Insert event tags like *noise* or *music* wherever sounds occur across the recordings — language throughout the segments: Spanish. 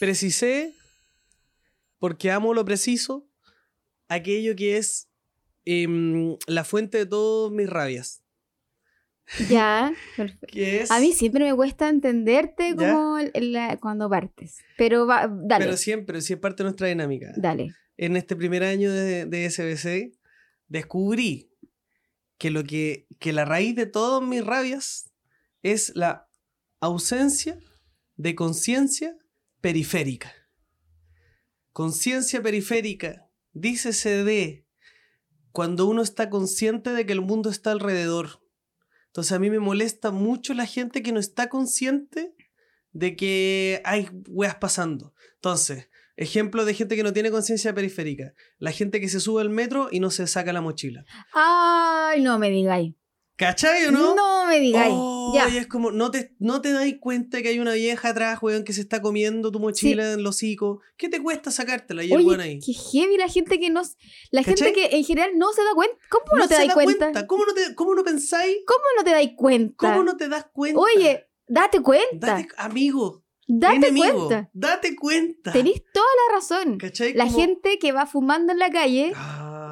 precisé, porque amo lo preciso, aquello que es em, la fuente de todas mis rabias. Ya, *laughs* es, A mí siempre me cuesta entenderte como la- cuando partes. Pero va, dale, pero siempre, si es parte de nuestra dinámica. dale. En este primer año de, de SBC, descubrí que, lo que, que la raíz de todas mis rabias es la ausencia de conciencia periférica. Conciencia periférica, dícese de cuando uno está consciente de que el mundo está alrededor. Entonces a mí me molesta mucho la gente que no está consciente de que hay weas pasando. Entonces, ejemplo de gente que no tiene conciencia periférica. La gente que se sube al metro y no se saca la mochila. Ay, no me digáis. ¿Cachai o no? No me digáis. Oh, ya. y es como, no te, no te dais cuenta que hay una vieja atrás, weón, que se está comiendo tu mochila en los hocico. ¿Qué te cuesta sacártela? Y el weón ahí. Qué heavy la gente que no... La gente que en general no se da cuenta. ¿Cómo no, te se das da cuenta? ¿Cómo no, te, ¿Cómo no pensáis? ¿Cómo no te das cuenta? ¿Cómo no te das cuenta? Oye, date cuenta. Date, amigo, Date, enemigo, cuenta. date cuenta. Tenés toda la razón. ¿Cachai? La Como- gente que va fumando en la calle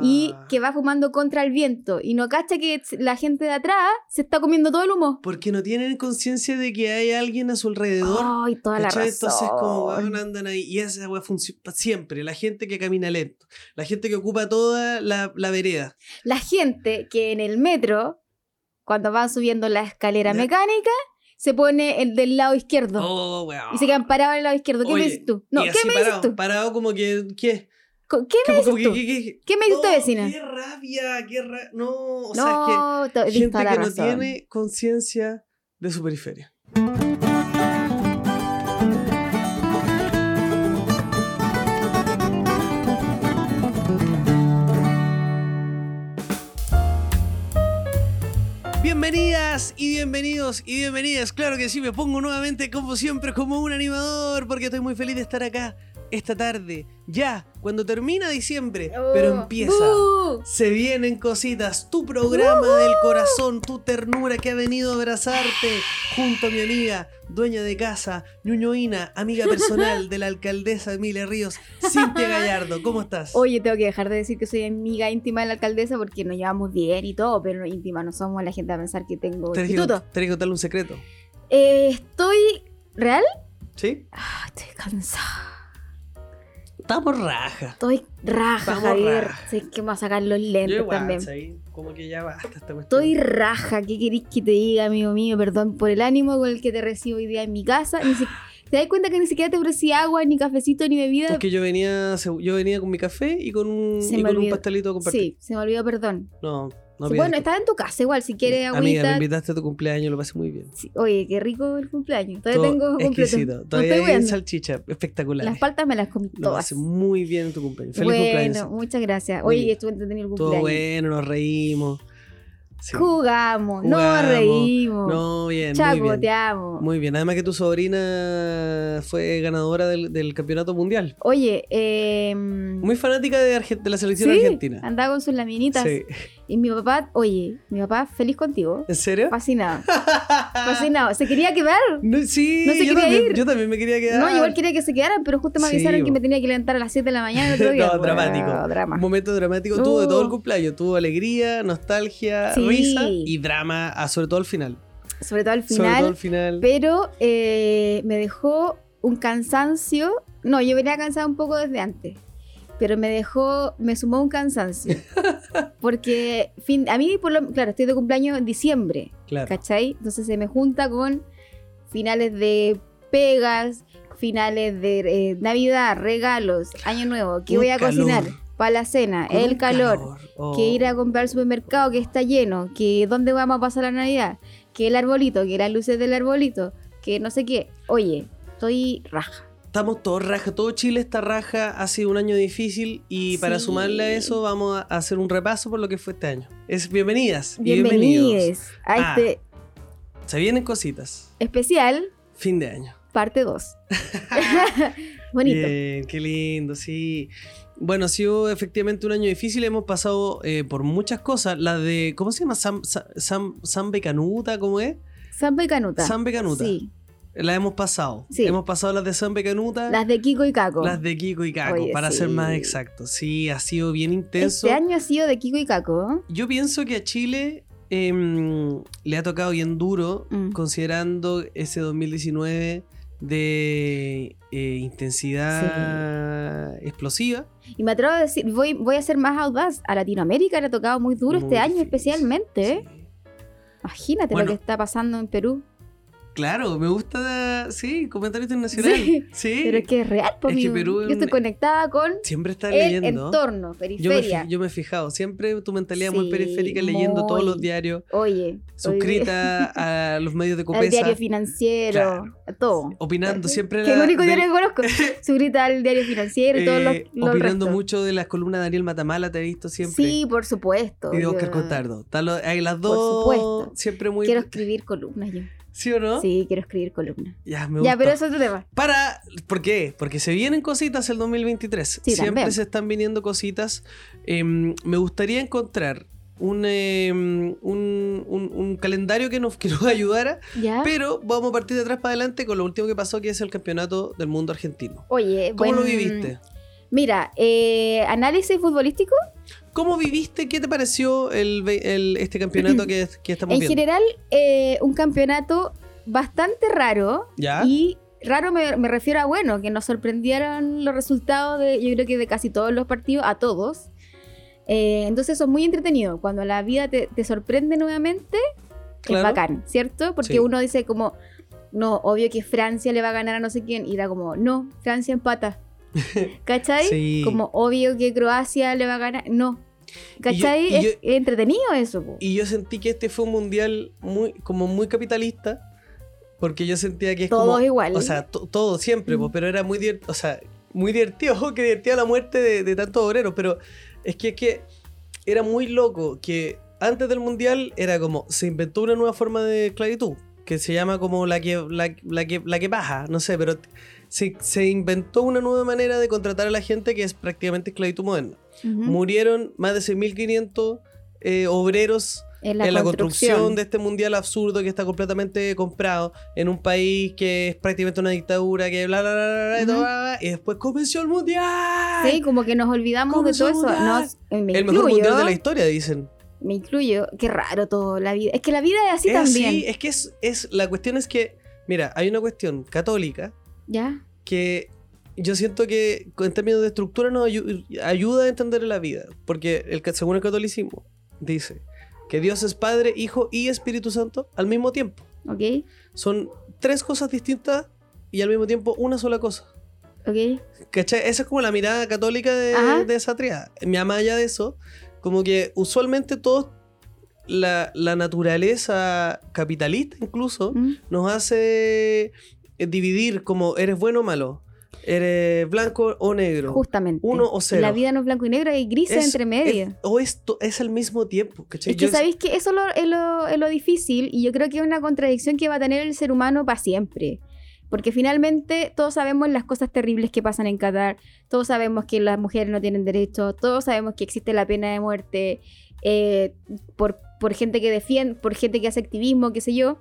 y que va fumando contra el viento y no cacha que la gente de atrás se está comiendo todo el humo. Porque no tienen conciencia de que hay alguien a su alrededor. Ay, toda la razón. Entonces, como weón, andan ahí. Y esa weá funciona siempre. La gente que camina lento. La gente que ocupa toda la, la vereda. La gente que en el metro, cuando van subiendo la escalera mecánica, se pone el del lado izquierdo. Oh, weón. Y se quedan parados en el lado izquierdo. ¿Qué Oye, me dices tú? No, ¿qué me parado, dices tú? Parado como que. ¿Qué? ¿Qué me dices tú? que- ¿Qué me dice usted, Oh, vecina? Qué rabia, qué rabia. No, o sea, es que. no, Gente que no tiene conciencia de su periferia. Bienvenidas y bienvenidos y bienvenidas. Claro que sí, me pongo nuevamente como siempre como un animador porque estoy muy feliz de estar acá esta tarde. Ya, cuando termina diciembre, pero Oh, empieza. ¡bu! Se vienen cositas, tu programa del corazón, tu ternura que ha venido a abrazarte *gasps* junto a mi amiga, dueña de casa, ñuñoína, amiga personal de la *laughs* alcaldesa Emilia Ríos, Cintia Gallardo. ¿Cómo estás? Oye, tengo que dejar de decir que soy amiga íntima de la alcaldesa porque nos llevamos bien y todo, pero íntima no somos. La gente a pensar que tengo Tenés que, instituto. tenés que contarle un secreto. Eh, estoy... ¿Real? ¿Sí? Ah, estoy cansada. Estamos raja. Estoy raja, Estamos Javier. raja. Sé que me va a sacar los Yo lentes igual, también. ¿sabes? Como que ya basta esta cuestión. Estoy raja. ¿Qué querés que te diga, amigo mío? Perdón por el ánimo con el que te recibo hoy día en mi casa. Ni si- ¿Te das cuenta que ni siquiera te ofrecí agua, ni cafecito, ni bebida? Porque yo venía, yo venía con mi café y con un, y con un pastelito a compartir. Sí, se me olvidó, perdón. No, no bueno, estaba en tu casa igual, si quieres Amiga, me agüita. invitaste a tu cumpleaños, lo pasé muy bien. Sí, Oye, qué rico el cumpleaños. Todavía Todo tengo exquisito. Todavía hay salchicha, espectacular. Las paltas me las comí Lo todas. pasé muy bien en tu cumpleaños. Feliz bueno, cumpleaños. muchas gracias. Oye, estuvo entretenido el Todo cumpleaños. bueno, nos reímos. Sí. Jugamos, nos Jugamos. reímos. No, bien, muy bien. chacoteamos. Muy bien. Además que tu sobrina fue ganadora del, del campeonato mundial. Oye, eh, Muy fanática de, Arge- de la selección sí, argentina. andaba con sus laminitas. Sí. Y mi papá, oye, mi papá feliz contigo. ¿En serio? Fascinado. *laughs* Fascinado. Se quería quedar. No, sí, No se yo, quería también, ir. yo también me quería quedar. No, igual quería que se quedaran, pero justo me Sí, avisaron que me tenía que levantar a las 7 de la mañana el otro *laughs* día. No, dramático. Bueno, drama. Un momento dramático tuvo de todo el cumpleaños. Tuvo alegría, nostalgia, Sí. risa y drama, ah, sobre todo al final. Sobre todo al Sobre todo final. al final. Pero eh, me dejó un cansancio. No, yo venía cansada un poco desde antes. Pero me dejó, me sumó un cansancio. *laughs* Porque fin, a mí, por lo, claro, estoy de cumpleaños en diciembre, Claro. ¿cachai? Entonces se me junta con finales de pegas, finales de eh, Navidad, regalos, Año Nuevo, que voy a calor. cocinar para la cena, el calor, Oh. que ir a comprar al supermercado que está lleno, que dónde vamos a pasar la Navidad, que el arbolito, que las luces del arbolito, que no sé qué. Oye, estoy raja. Estamos todos raja, todo Chile está raja, ha sido un año difícil y para sumarle a eso vamos a hacer un repaso por lo que fue este año. Es bienvenidas. Bienvenidos a Ah. este Se vienen cositas. especial, Fin de año. parte 2. *laughs* *laughs* Bonito. Bien, qué lindo, sí. Bueno, ha sido efectivamente un año difícil. Hemos pasado eh, por muchas cosas. La de, ¿cómo se llama? Sam, Sa- Sam, Samba y Canuta, ¿cómo es? Samba y Canuta. Samba y Canuta. Sí. Las hemos pasado. Sí. Hemos pasado las de Zampe Canuta. Las de Kiko y Caco. Las de Kiko y Caco, Oye, para ser más exacto. Sí, ha sido bien intenso. Este año ha sido de Kiko y Caco. Yo pienso que a Chile em, le ha tocado bien duro, Mm. considerando ese 2019 de eh, intensidad explosiva. Y me atrevo a decir, voy, voy a ser más audaz. A Latinoamérica le ha tocado muy duro Muy este año difícil, especialmente. Imagínate Bueno. lo que está pasando en Perú. Claro, me gusta, sí, comentario internacional. Sí, Sí, Pero es que es real, pues, Es que Perú yo estoy conectada con siempre está el leyendo. entorno, Yo me, periferia. yo me he fijado, siempre tu mentalidad muy Sí, periférica leyendo todos los muy. diarios, Oye, suscrita a los medios de *laughs* al Copesa, diario financiero, Claro. a todo. opinando siempre Que es el único del- diario que conozco. *laughs* Suscrita al diario financiero y todos los, eh, los opinando restos. mucho de las columnas de Daniel Matamala, te he visto siempre. Sí, por supuesto. y de yo Oscar Contardo. Hay las Por dos supuesto. siempre muy... Quiero escribir columnas yo. ¿Sí o no? Sí, quiero escribir columnas. Ya, me Ya, gusta. pero eso es otro tema. Para, ¿Por qué? Porque se vienen cositas el 2023. Sí, Siempre también. se están viniendo cositas. Em, me gustaría encontrar un, em, un, un- un calendario que nos, que nos *laughs* ayudara, ¿Ya? pero vamos a partir de atrás para adelante con lo último que pasó, que es el campeonato del mundo argentino. Oye, ¿Cómo lo viviste? Mira, eh, análisis futbolístico. ¿Cómo viviste? ¿Qué te pareció el, este campeonato que, que estamos En viendo? general, eh, un campeonato bastante raro. ¿Ya? Y raro me, me refiero a, bueno, que nos sorprendieron los resultados de, yo creo que de casi todos los partidos, a todos. Eh, entonces eso es muy entretenido. Cuando la vida te, te sorprende nuevamente, Claro. es bacán, ¿cierto? Porque Sí. uno dice como, no, obvio que Francia le va a ganar a no sé quién. Y era como, no, Francia empata. *laughs* ¿Cachai? Sí. Como obvio que Croacia le va a ganar. No. ¿Cachai? y yo- es, es entretenido eso. po. Y yo sentí que este fue un mundial muy, como muy capitalista, porque yo sentía que es Todos como... igual. O sea, to- todo siempre, Mm. po, pero era muy divertido, o sea, muy divertido, ojo, *laughs* que divertía la muerte de, de tantos obreros, pero es que, es que era muy loco que antes del mundial era como, se inventó una nueva forma de esclavitud, que se llama como la que, la, la que, la que baja, no sé, pero se, se inventó una nueva manera de contratar a la gente que es prácticamente esclavitud moderna. Murieron más de 6.500 eh, obreros en la, en la construcción. de este mundial absurdo que está completamente comprado en un país que es prácticamente una dictadura que bla bla bla bla, y, todo, bla, y después comenzó el mundial Sí, como que nos olvidamos de todo eso. Nos- eh, me el mejor mundial de la historia dicen Me incluyo. Qué raro todo la vida. Es que la vida es así es también. así, es que es, es la cuestión es que mira hay una cuestión católica ¿Ya? que yo siento que en términos de estructura nos ayu- ayuda a entender la vida porque el, según el catolicismo dice que Dios es Padre, Hijo y Espíritu Santo al mismo tiempo ¿Ok? son tres cosas distintas y al mismo tiempo una sola cosa. ¿Ok? ¿Cachai? Esa es como la mirada católica de, esa triada. Más allá de eso, como que usualmente todos, la, la naturaleza capitalista incluso, ¿Mm? nos hace dividir como eres bueno o malo, eres blanco o negro. Justamente. Uno o cero. La vida no es blanco y negro, hay grises Es- entre medio. es- o esto es al mismo tiempo. ¿cachai? Es que Yo- sabéis que eso lo- es, lo, es lo difícil y yo creo que es una contradicción que va a tener el ser humano para siempre. Porque finalmente todos sabemos las cosas terribles que pasan en Qatar, todos sabemos que las mujeres no tienen derechos, todos sabemos que existe la pena de muerte eh, por, por gente que defiende, por gente que hace activismo, qué sé yo.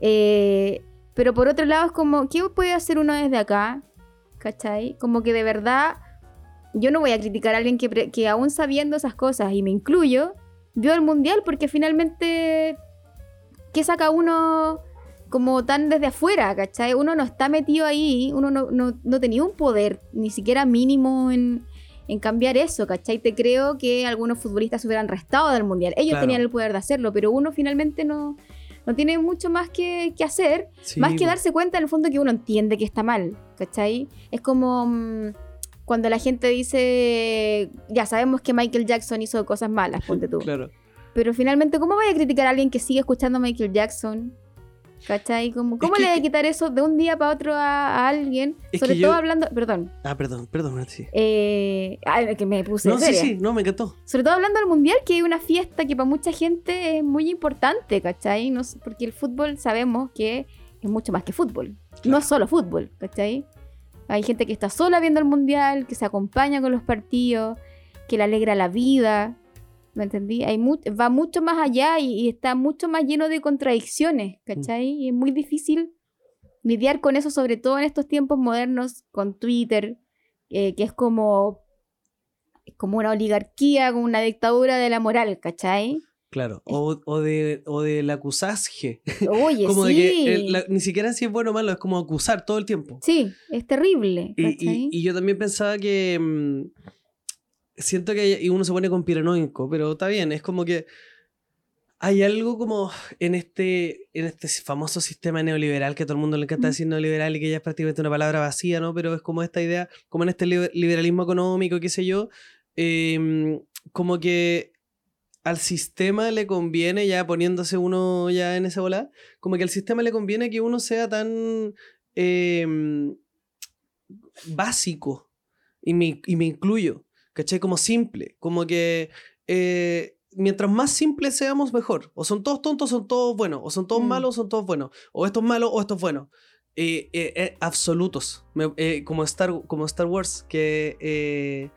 Eh, pero por otro lado es como, ¿qué puede hacer uno desde acá? ¿Cachai? Como que de verdad yo no voy a criticar a alguien que, aún sabiendo esas cosas, y me incluyo, vio el mundial porque finalmente, ¿qué saca uno como tan desde afuera, ¿cachai? Uno no está metido ahí, uno no, no, no tenía un poder ni siquiera mínimo en, en cambiar eso, ¿cachai? Te creo que algunos futbolistas se hubieran restado del mundial, ellos Claro. tenían el poder de hacerlo, pero uno finalmente no, no tiene mucho más que, que hacer, Sí, más que darse cuenta en el fondo que uno entiende que está mal, ¿cachai? Es como mm, cuando la gente dice, ya sabemos que Michael Jackson hizo cosas malas, ponte tú. Claro. Pero finalmente, ¿cómo voy a criticar a alguien que sigue escuchando a Michael Jackson? ¿Cachai? ¿Cómo, que- le voy a quitar eso de un día para otro a, a alguien? Es Sobre todo yo- hablando, perdón, Ah, perdón, perdón, sí. eh, ay, que me puse No, sí, seria. sí, no, me encantó. Sobre todo hablando del mundial, que hay una fiesta que para mucha gente es muy importante, ¿cachai? No porque el fútbol sabemos que es mucho más que fútbol. No es solo fútbol, ¿cachai? Hay gente que está sola viendo el mundial, que se acompaña con los partidos, que le alegra la vida. ¿Me entendí? Hay mu- va mucho más allá y, y está mucho más lleno de contradicciones, ¿cachai? Y es muy difícil lidiar con eso, sobre todo en estos tiempos modernos, con Twitter, eh, que es como, como una oligarquía, como una dictadura de la moral, ¿cachai? Claro, o, o, de, o del acusaje. Oye, *laughs* como sí. de que el- la- ni siquiera si es bueno o malo, es como acusar todo el tiempo. Sí, es terrible. Y- y yo también pensaba que. mm, siento que y uno se pone conspiranoico, pero está bien, es como que. Hay algo como en este, en este famoso sistema neoliberal que a todo el mundo le encanta decir neoliberal y que ya es prácticamente una palabra vacía, ¿no? Pero es como esta idea, como en este liber- liberalismo económico, qué sé yo, em, como que al sistema le conviene, ya poniéndose uno ya en esa bola, como que al sistema le conviene que uno sea tan em, básico, y me, y me incluyo, ¿cachai? Como simple, como que eh, mientras más simples seamos, mejor. O son todos tontos, son todos buenos, o son todos Mm. malos, o son todos buenos, o esto es malo, o esto es bueno. Eh, eh, eh, absolutos, Me- eh, como, Star, como Star Wars, que...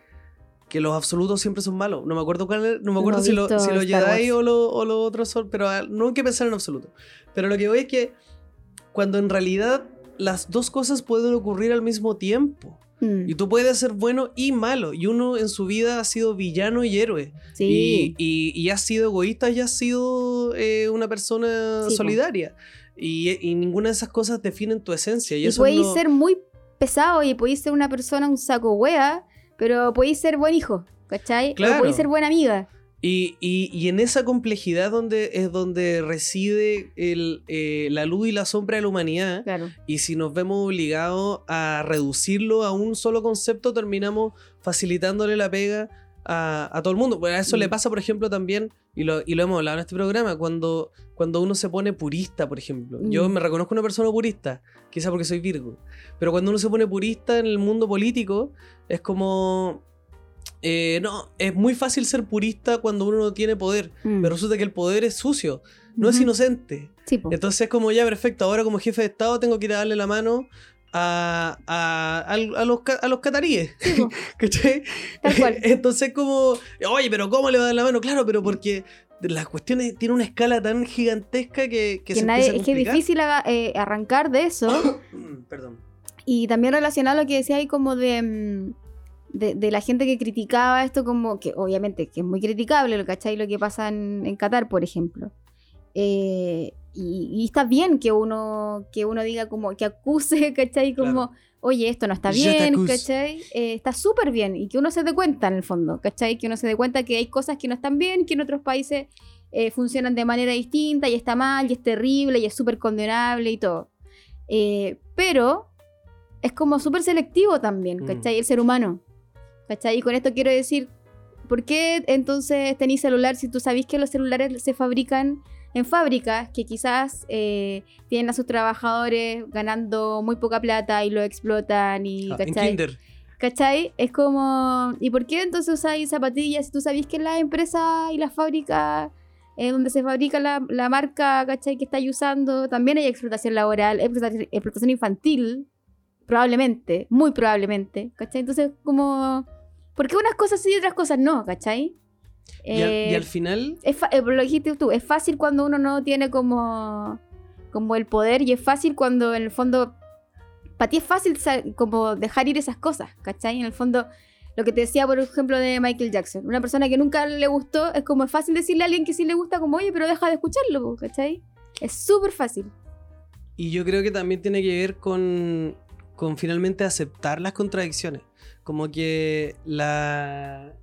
que los absolutos siempre son malos. No me acuerdo cuál no me acuerdo si, lo- si Jedi o los o lo otros son, pero ah, no hay que pensar en absoluto. Pero lo que voy es que cuando en realidad las dos cosas pueden ocurrir al mismo tiempo. Mm, Y tú puedes ser bueno y malo. Y uno en su vida ha sido villano y héroe. sí. Y, y, y has sido egoísta y has sido eh, una persona Sí, solidaria. Y, y ninguna de esas cosas definen tu esencia. Y, eso podéis no- ser muy pesado y podéis ser una persona, un saco wea, pero podéis ser buen hijo, ¿cachai? Claro. O podéis ser buena amiga. Y, y- y en esa complejidad donde es donde reside el, eh, la luz y la sombra de la humanidad. Claro. Y si nos vemos obligados a reducirlo a un solo concepto, terminamos facilitándole la pega a, a todo el mundo. Bueno, a eso Mm. le pasa, por ejemplo, también, y lo, y lo hemos hablado en este programa, cuando, cuando uno se pone purista, por ejemplo. Yo Mm. me reconozco una persona purista, quizá porque soy Virgo. Pero cuando uno se pone purista en el mundo político, es como... eh, no, es muy fácil ser purista cuando uno no tiene poder, Mm. pero resulta que el poder es sucio, no es inocente. Sí. Entonces es como ya, perfecto, ahora como jefe de Estado tengo que ir a darle la mano a, a, a los, a los cataríes. Sí. *laughs* ¿Cachai? Tal cual. *laughs* Entonces como, oye, pero ¿cómo le va a dar la mano? Claro, pero porque las cuestiones tienen una escala tan gigantesca que, que, que se nadie, es que es difícil eh, arrancar de eso. *coughs* Perdón. y también relacionado a lo que decía ahí como de, mm, de, de la gente que criticaba esto como que obviamente que es muy criticable, ¿lo cachai? Lo que pasa en, en Qatar, por ejemplo. Eh, y, y está bien que uno, que uno diga como, que acuse, *laughs* ¿cachai? Como, oye, esto no está bien. ¿cachai? Eh, está súper bien y que uno se dé cuenta en el fondo, ¿cachai? Que uno se dé cuenta que hay cosas que no están bien, que en otros países eh, funcionan de manera distinta y está mal y es terrible y es súper condenable y todo. Eh, pero es como súper selectivo también, Mm. ¿cachai? El ser humano. ¿Cachai? Y con esto quiero decir, ¿por qué entonces tenéis celular si tú sabéis que los celulares se fabrican en fábricas que quizás eh, tienen a sus trabajadores ganando muy poca plata y lo explotan y, Ah, en ¿cachai? Kinder. ¿Cachai? Es como, ¿y por qué entonces usáis zapatillas si tú sabéis que las empresas y las fábricas eh, donde se fabrica la, la marca, ¿cachai? Que estáis usando, también hay explotación laboral, explotación, explotación infantil, probablemente, muy probablemente, ¿cachai? Entonces, como, ¿por qué unas cosas sí y otras cosas no, ¿cachai? Y, al, y Eh, al final, es eh, lo dijiste tú, es fácil cuando uno no tiene como, como el poder y es fácil cuando en el fondo, para ti es fácil como dejar ir esas cosas, ¿cachai? En el fondo, lo que te decía, por ejemplo, de Michael Jackson, una persona que nunca le gustó, es como es fácil decirle a alguien que sí le gusta, como, oye, pero deja de escucharlo, po", ¿cachai? Es súper fácil. y yo creo que también tiene que ver con, con finalmente aceptar las contradicciones. Como que la,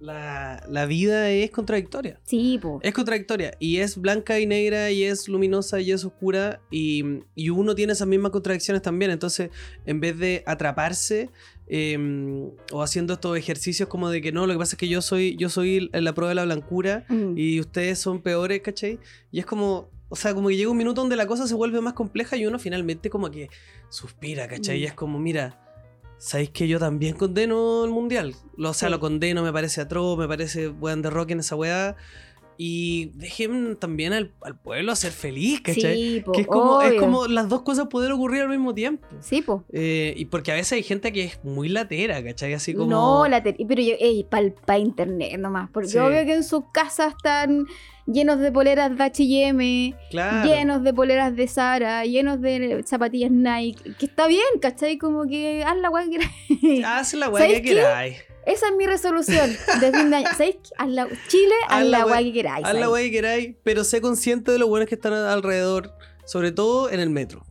la, la vida es contradictoria. Sí, po. Es contradictoria y es blanca y negra y es luminosa y es oscura y, y uno tiene esas mismas contradicciones también. Entonces, en vez de atraparse eh, o haciendo estos ejercicios como de que no, lo que pasa es que yo soy, yo soy la prueba de la blancura Mm. y ustedes son peores, ¿cachai? Y es como, o sea, como que llega un minuto donde la cosa se vuelve más compleja y uno finalmente como que suspira, ¿cachai? Mm. Y es como, mira, ¿sabéis que yo también condeno el mundial? Lo- O sea, Sí. lo condeno, me parece atroz, me parece weón de rock en esa weá. y dejen también al, al pueblo ser feliz, ¿cachai? Sí, po, que es como, es obvio. como las dos cosas poder ocurrir al mismo tiempo. Sí, po. Eh, y porque a veces hay gente que es muy latera, ¿cachai? Así como... No, la te- pero yo, ey, para internet nomás. Porque Sí. obvio que en sus casas están llenos de poleras de HM, Claro. llenos de poleras de Sara, llenos de zapatillas Nike. Que está bien, ¿cachai? Como que haz la weá que queráis. Haz la weá ¿Sabes que queráis. Esa es mi resolución de fin de año. *laughs* ¿Sabéis? Haz la- Chile, haz Haz la la weá- que queráis. Haz la weá que queráis, pero sé consciente de los buenos que están alrededor. Sobre todo en el metro.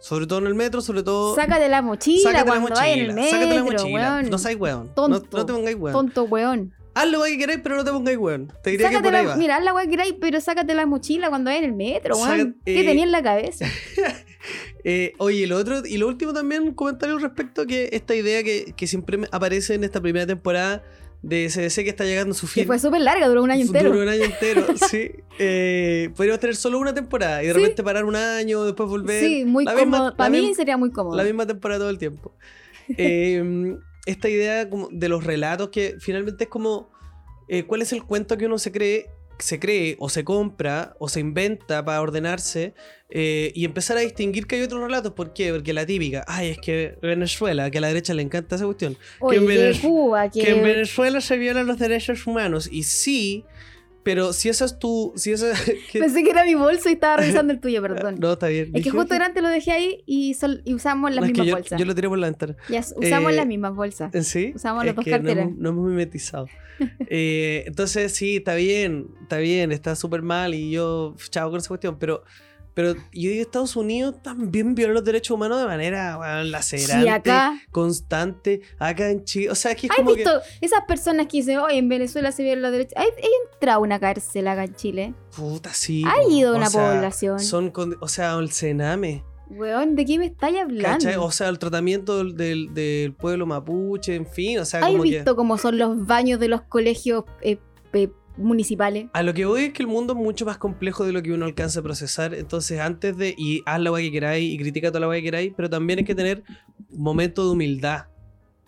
Sobre todo en el metro, sobre todo... Sácate la mochila Sácate la cuando vayas en el mochila, sácate la mochila. weón. No seas weón. No, Tonto. no te pongáis weón. Tonto weón. Haz lo que queráis, pero no te pongáis weón. Te diría que Sácate por ahí la, va. mira, haz la weá que queráis, pero sácate la mochila cuando vayas en el metro, weón. Saca- ¿Qué eh, tenía en la cabeza? *laughs* Eh, oye, lo otro, y lo último también, un comentario al respecto que esta idea que, que siempre aparece en esta primera temporada de CDC que está llegando a su Que fin. fue súper larga, duró un año entero. Duró un año *laughs* entero, sí. Eh, podríamos tener solo una temporada y de Sí. repente parar un año, después volver. Sí, muy La cómodo. Para mí misma- sería muy cómodo. La misma temporada todo el tiempo. *laughs* Eh, esta idea como de los relatos que finalmente es como eh, cuál es el cuento que uno se cree se cree o se compra o se inventa para ordenarse eh, y empezar a distinguir que hay otros relatos. ¿Por qué? Porque la típica, ay, es que Venezuela, que a la derecha le encanta esa cuestión, Oye, en Cuba, que... que en Venezuela se violan los derechos humanos. Y sí, pero si esa es tu... Si *laughs* que- Pensé que era mi bolso y estaba revisando el tuyo, *laughs* perdón. no, está bien. es que Dije, justo "Oye". delante lo dejé ahí y, sol- y usamos las No, es que mismas yo, bolsas. yo lo tiré por la ventana. Ya s- usamos Eh, las mismas bolsas. ¿En sí? Usamos las dos que no carteras. hemos- No, hemos mimetizado. *laughs* Eh, entonces, sí, está bien, está bien, está súper mal y yo, chao con esa cuestión, pero, pero yo digo, Estados Unidos también viola los derechos humanos de manera bueno, lacerante, Sí, acá. constante, acá en Chile, o sea, es que es ¿Has como visto esas personas que dicen, oye, en Venezuela se violan los derechos? ¿Hay, hay entrado una cárcel acá en Chile? que, puta, sí. ¿Ha ido o una sea, población? Son, con- o sea, el Sename, Weón, ¿de qué me estáis hablando? ¿cachai? O sea, el tratamiento del, del- del pueblo mapuche, en fin, o sea, ¿Has como que... visto cómo son los baños de los colegios eh, eh, municipales? A lo que voy es que el mundo es mucho más complejo de lo que uno alcanza a procesar. Entonces, antes de. Y haz la weá que queráis y critica toda la weá que queráis, pero también hay que tener momentos de humildad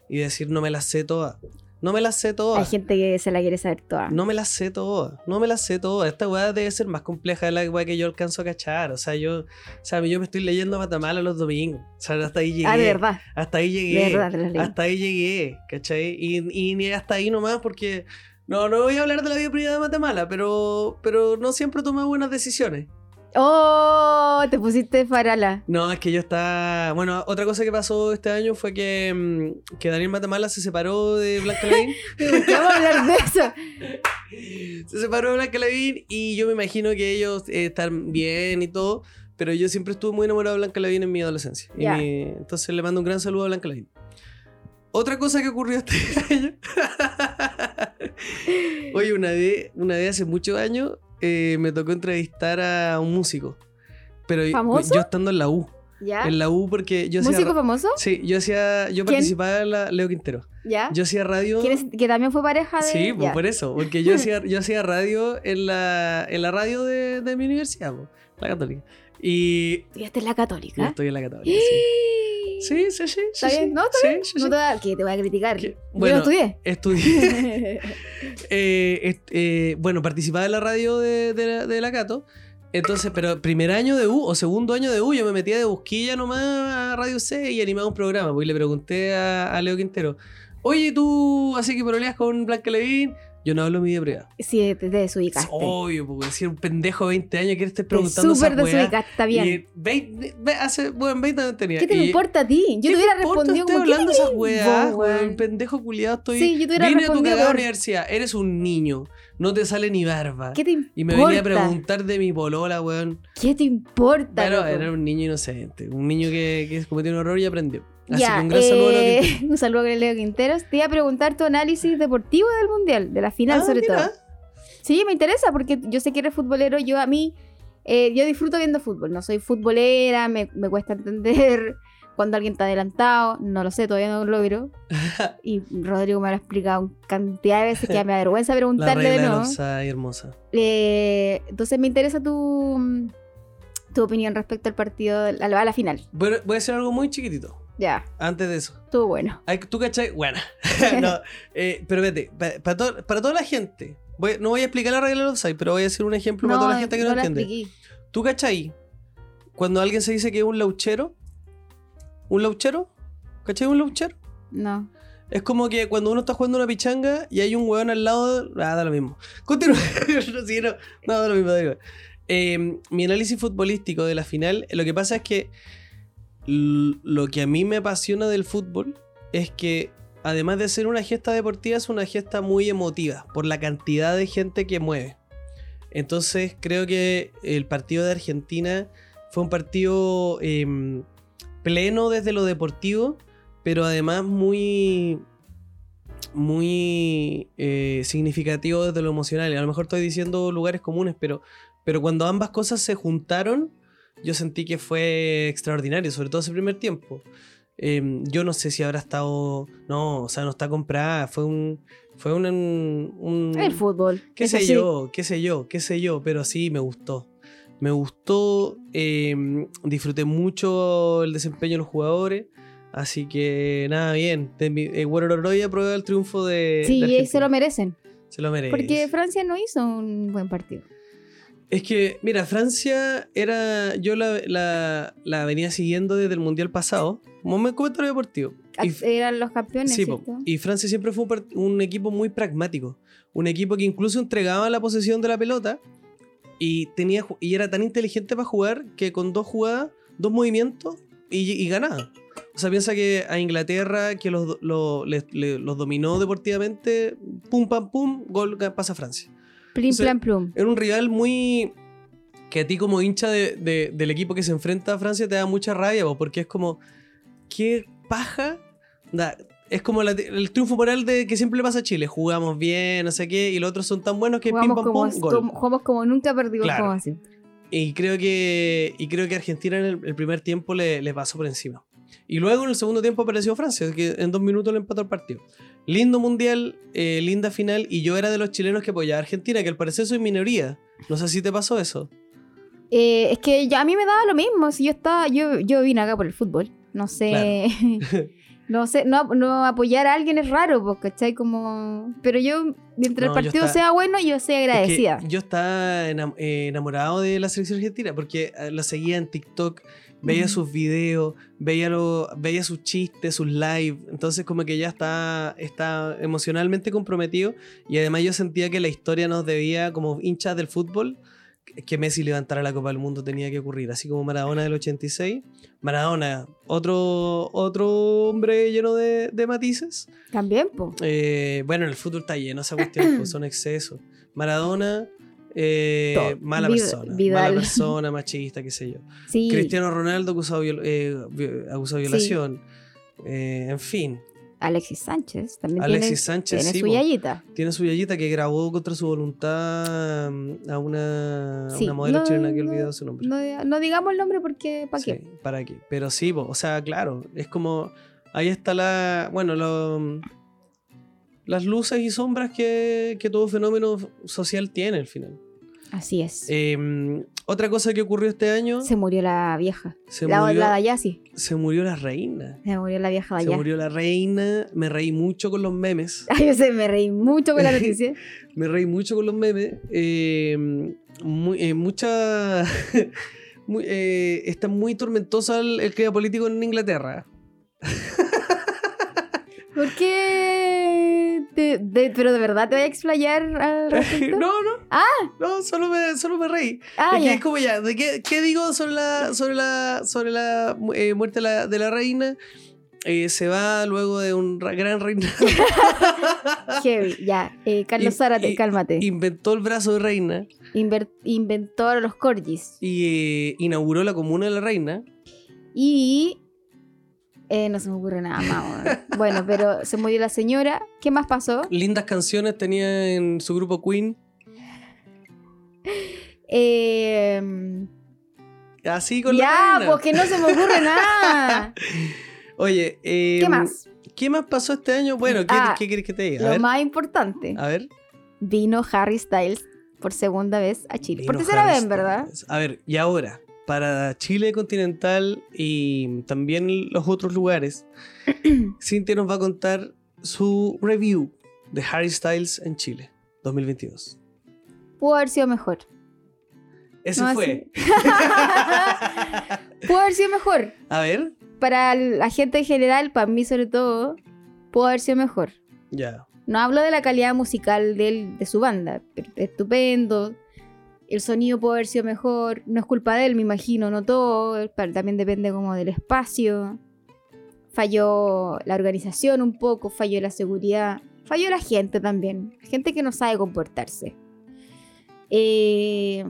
y decir, no me las sé todas. No me las sé Hay todas. gente que se la quiere saber toda. No me las sé todas. No me las sé todas. Esta weá debe ser más compleja de la weá que yo alcanzo a cachar. O sea, yo. O sea, yo me estoy leyendo Matamala los domingos. O sea, hasta ahí llegué. ah, de verdad. Hasta ahí De llegué. verdad, te las leí. Hasta ahí llegué, ¿cachai? Y, y ni hasta ahí nomás porque... No, no voy a hablar de la vida privada de Matamala, pero, pero no siempre tomé buenas decisiones. ¡Oh! Te pusiste farala. No, es que yo estaba... Bueno, otra cosa que pasó este año fue que, mm, que Daniel Matamala se separó de Blanca Lavín. ¿Por qué vamos a hablar de eso? *laughs* se separó de Blanca Lavín y yo me imagino que ellos eh, están bien y todo, pero yo siempre estuve muy enamorado de Blanca Lavín en mi adolescencia. Y mi- entonces le mando un gran saludo a Blanca Lavín. Otra cosa que ocurrió este *laughs* año. Oye, una vez, una vez hace muchos años eh, me tocó entrevistar a un músico. Pero ¿Famoso? yo estando en la U. ¿Ya? En la U porque yo hacía... ¿Músico ra- famoso? Sí, yo hacía... Yo ¿Quién? participaba en la Leo Quintero. ¿Ya? Yo hacía radio... ¿Quién es- que también fue pareja de. Sí, pues por eso, porque yo hacía, *laughs* yo hacía radio en la, en la radio de, de mi universidad, po, la católica. Y ¿Estudiaste en la yo católica? estoy en la católica, *gasps* sí. Sí, sí, sí. ¿Está sí, bien? sí. ¿No? ¿Está Sí, bien? sí, No te, voy a- que te voy a criticar. Yo bueno, no estudié. Estudié. *laughs* eh, est- eh, bueno, participaba en la radio de, de la, de la Cato. Entonces, pero primer año de U o segundo año de U, yo me metía de busquilla nomás a Radio C y animaba un programa. Pues y le pregunté a, a Leo Quintero, oye, tú, así que proleas con Blanca Levín. Yo no hablo mi vida privada. sí, te, te desubicaste. Es obvio, porque si un pendejo de 20 años quiere estar Te preguntando súper desubicaste, está bien. Y 20, ve- hace, bueno, 20 años tenía. ¿Qué te y- importa a ti? Yo ¿Qué te hubiera respondido como. ¿qué hablando esas weas, weón? Pendejo culiado, estoy. Sí, yo te hubiera Vine a tu cagada universidad, eres un niño, no te sale ni barba. ¿Qué te importa? Y me venía a preguntar de mi polola, weón. ¿Qué te importa? Pero loco? era un niño inocente, un niño que, que cometió un error y aprendió. Así Ya, que un gran saludo a lo eh, que *laughs* un saludo a Leo Quinteros. Te iba a preguntar tu análisis deportivo del Mundial, de la final Ah, sobre mira. todo. Sí, me interesa porque yo sé que eres futbolero. Yo a mí, eh, yo disfruto viendo fútbol. No soy futbolera, me, me cuesta entender *laughs* cuando alguien está adelantado. No lo sé, todavía no lo logro. *laughs* Y Rodrigo me lo ha explicado cantidad de veces que me da vergüenza preguntarle de nuevo. hermosa y hermosa. Eh, entonces me interesa tu, tu opinión respecto al partido, a la, a la final. Voy a hacer algo muy chiquitito. Ya, Antes de eso. estuvo bueno. ¿Tú cachai? Bueno, *laughs* *laughs* no, eh, pero vete, pa- para, to- para toda la gente, Voy- no voy a explicar la regla del offside, pero voy a hacer un ejemplo para toda la gente que no, la entiende. expliqué. ¿Tú cachai? Cuando alguien se dice que es un lauchero, ¿un lauchero? ¿Cachai un lauchero? No. Es como que cuando uno está jugando una pichanga y hay un hueón al lado. Ah, da lo mismo. Continúa. *laughs* no, sí, no, no, da lo mismo. da igual. Eh, mi análisis futbolístico de la final, lo que pasa es que lo que a mí me apasiona del fútbol es que además de ser una gesta deportiva, es una gesta muy emotiva por la cantidad de gente que mueve. Entonces creo que el partido de Argentina fue un partido em, pleno desde lo deportivo, pero además muy muy eh, significativo desde lo emocional. A lo mejor estoy diciendo lugares comunes, pero, pero cuando ambas cosas se juntaron, yo sentí que fue extraordinario, sobre todo ese primer tiempo. Eh, yo no sé si habrá estado. No, o sea, no está comprada. Fue un. Fue un. un- El fútbol. qué sé así. yo, qué sé yo, qué sé yo, pero sí me gustó. Me gustó, eh, disfruté mucho el desempeño de los jugadores, así que nada, bien. Eh, Guerrero aprueba el triunfo de. Sí, de y se lo merecen. Se lo merece. Porque Francia no hizo un buen partido. Es que, mira, Francia era. Yo la, la- la venía siguiendo desde el mundial pasado, como comentario deportivo. Y, Eran los campeones, sí, y Francia siempre fue un, equipo muy pragmático. Un equipo que incluso entregaba la posesión de la pelota y, tenía, y era tan inteligente para jugar que con dos jugadas, dos movimientos y, y ganaba. O sea, piensa que a Inglaterra, que los, do- lo- les- le- los dominó deportivamente, pum, pam, pum, gol pasa a Francia. Plim, o sea, plan, plum. Era un rival muy. que a ti, como hincha de- de- del equipo que se enfrenta a Francia, te da mucha rabia, po, porque es como. ¿Qué paja? Da, es como la- el triunfo moral de que siempre le pasa a Chile. Jugamos bien, no sé qué, y los otros son tan buenos que pim Jugamos pam como, gol. como- jugamos como nunca perdimos Claro. como así. Y creo que. Y creo que Argentina en el, el primer tiempo le, le pasó por encima. Y luego en el segundo tiempo apareció Francia, que en dos minutos le empató el partido. Lindo mundial, eh, linda final, y yo era de los chilenos que apoyaba a Argentina, que al parecer soy minoría. No sé si te pasó eso. Eh, es que ya a mí me daba lo mismo. Si yo estaba, yo, yo vine acá por el fútbol. No sé. *laughs* no sé, no, no apoyar a alguien es raro, pues, ¿cachai? Como. Pero yo, mientras No, el partido está- sea bueno, yo soy Es que agradecida. yo estaba eh, enamorado de la selección argentina porque eh, la seguía en TikTok, veía sus videos, veía, lo, veía sus chistes, sus live. Entonces, como que ya está, está emocionalmente comprometido. Y además, yo sentía que la historia nos debía, como hinchas del fútbol, que- Messi levantara la Copa del Mundo tenía que ocurrir. Así como Maradona del 86. Maradona, otro, otro hombre lleno de, de matices. También, pues. Eh, bueno, el fútbol está lleno, esa cuestión, son excesos. Maradona, eh, mala Vid- persona. Vidal. Mala persona, machista, qué sé yo. Sí. Cristiano Ronaldo acusado, eh, de Sí. violación. Eh, en fin, Alexis Sánchez también Alexis tiene, Sánchez, tiene sí, su yayita. tiene su yayita que grabó contra su voluntad mm, a una, a Sí, una modelo no, chilena que he no, olvidado su nombre. No, diga- no digamos el nombre porque, ¿para qué? ¿Para qué? Pero sí, po, o sea, claro, es como. Ahí está la. Bueno, lo- las luces y sombras que, que todo fenómeno social tiene al final. Así es. Eh, otra cosa que ocurrió este año, se murió la vieja. se, la, murió, la Dayasi. se murió la reina. Se murió la vieja Se Dayasi. murió la reina. Me reí mucho con los memes. *laughs* Ay, yo sé, me reí mucho con la *laughs* noticia. Me reí mucho con los memes. Eh, muy- eh, mucha. *laughs* muy, eh, está muy tormentosa el, el clima político en Inglaterra. ¿Por qué? Te- de- ¿Pero de verdad te voy a explayar al *laughs* respecto? no, no. Ah. No, solo me, solo me reí. Ah, es que ya. es como ya, ¿de qué, qué digo sobre la, sobre la, sobre la eh, muerte de la, de la reina? Eh, se va luego de un ra- gran reinado. *laughs* Heavy, ya. Eh, Carlos Zárate, cálmate. Inventó el brazo de reina Inver- inventó los corgis. y eh, inauguró la comuna de la reina. Y. eh, no se me ocurre nada más. bueno, pero se murió la señora. ¿Qué más pasó? Lindas canciones tenía en su grupo Queen. Eh, Así con la ya, reina. pues que no se me ocurre nada. *laughs* Oye, eh, ¿Qué más? ¿Qué más pasó este año? Bueno, ¿qué, Ah, ¿qué quieres que te diga? A Lo ver, más importante. a ver. Vino Harry Styles por segunda vez a Chile. por Vino tercera Harry vez, ¿verdad? A ver, y ahora, para Chile continental y también los otros lugares, *clears throat* Cintia nos va a contar su review de Harry Styles en Chile. 2022. Pudo haber sido mejor. Ese No, fue. *laughs* Pudo haber sido mejor. A ver. Para la gente en general, para mí sobre todo, pudo haber sido mejor. Ya. No hablo de la calidad musical de, él- de su banda, pero estupendo. El sonido puede haber sido mejor. No es culpa de él, me imagino, no todo. pero También depende como del espacio. Falló la organización un poco, falló la seguridad. Falló la gente también. Gente que no sabe comportarse. Eh,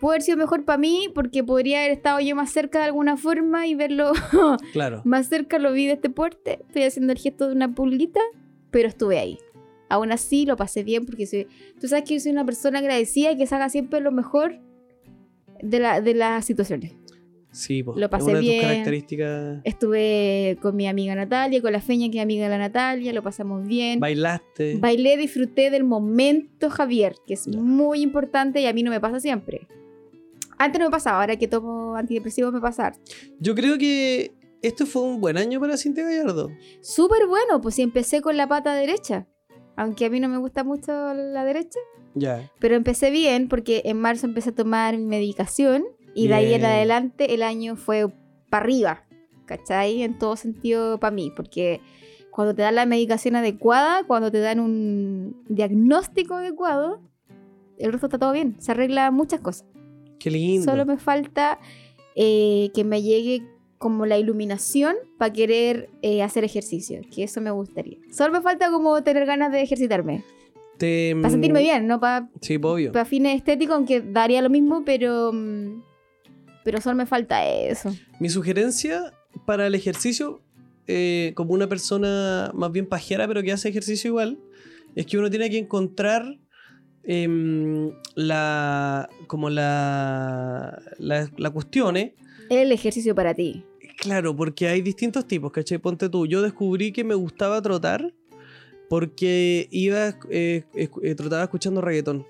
pudo haber sido mejor para mí porque podría haber estado yo más cerca de alguna forma y verlo *laughs* Claro. más cerca lo vi de este porte. Estoy haciendo el gesto de una pulguita, pero estuve ahí. Aún así lo pasé bien porque soy, tú sabes que yo soy una persona agradecida y que saca siempre lo mejor de, la, de las situaciones. Sí, po. Lo pasé una de tus bien. características. Estuve con mi amiga Natalia, con la Feña, que es amiga de la Natalia, lo pasamos bien. Bailaste. Bailé, disfruté del momento, Javier, que es muy importante y a mí no me pasa siempre. Antes no me pasaba, ahora que tomo antidepresivos me pasa. Yo creo que este fue un buen año para Cintia Gallardo. Súper bueno, pues si empecé con la pata derecha. Aunque a mí no me gusta mucho la derecha. Ya. Pero empecé bien porque en marzo empecé a tomar mi medicación. Y de ahí en adelante el año fue para arriba. ¿Cachai? En todo sentido para mí. Porque cuando te dan la medicación adecuada, cuando te dan un diagnóstico adecuado, el resto está todo bien. Se arregla muchas cosas. Qué lindo. Solo me falta eh, que me llegue como la iluminación para querer eh, hacer ejercicio, que eso me gustaría. Solo me falta como tener ganas de ejercitarme, Te, para sentirme bien, no para Sí, obvio. fines estéticos, aunque daría lo mismo, pero mm, pero solo me falta eso. Mi sugerencia para el ejercicio, eh, como una persona más bien pajera, pero que hace ejercicio igual, es que uno tiene que encontrar em, la. como la. la, la cuestión, ¿eh? El ejercicio para ti. Claro, porque hay distintos tipos, ¿cachai? Ponte tú, yo descubrí que me gustaba trotar porque iba, eh, eh, trotaba escuchando reggaetón.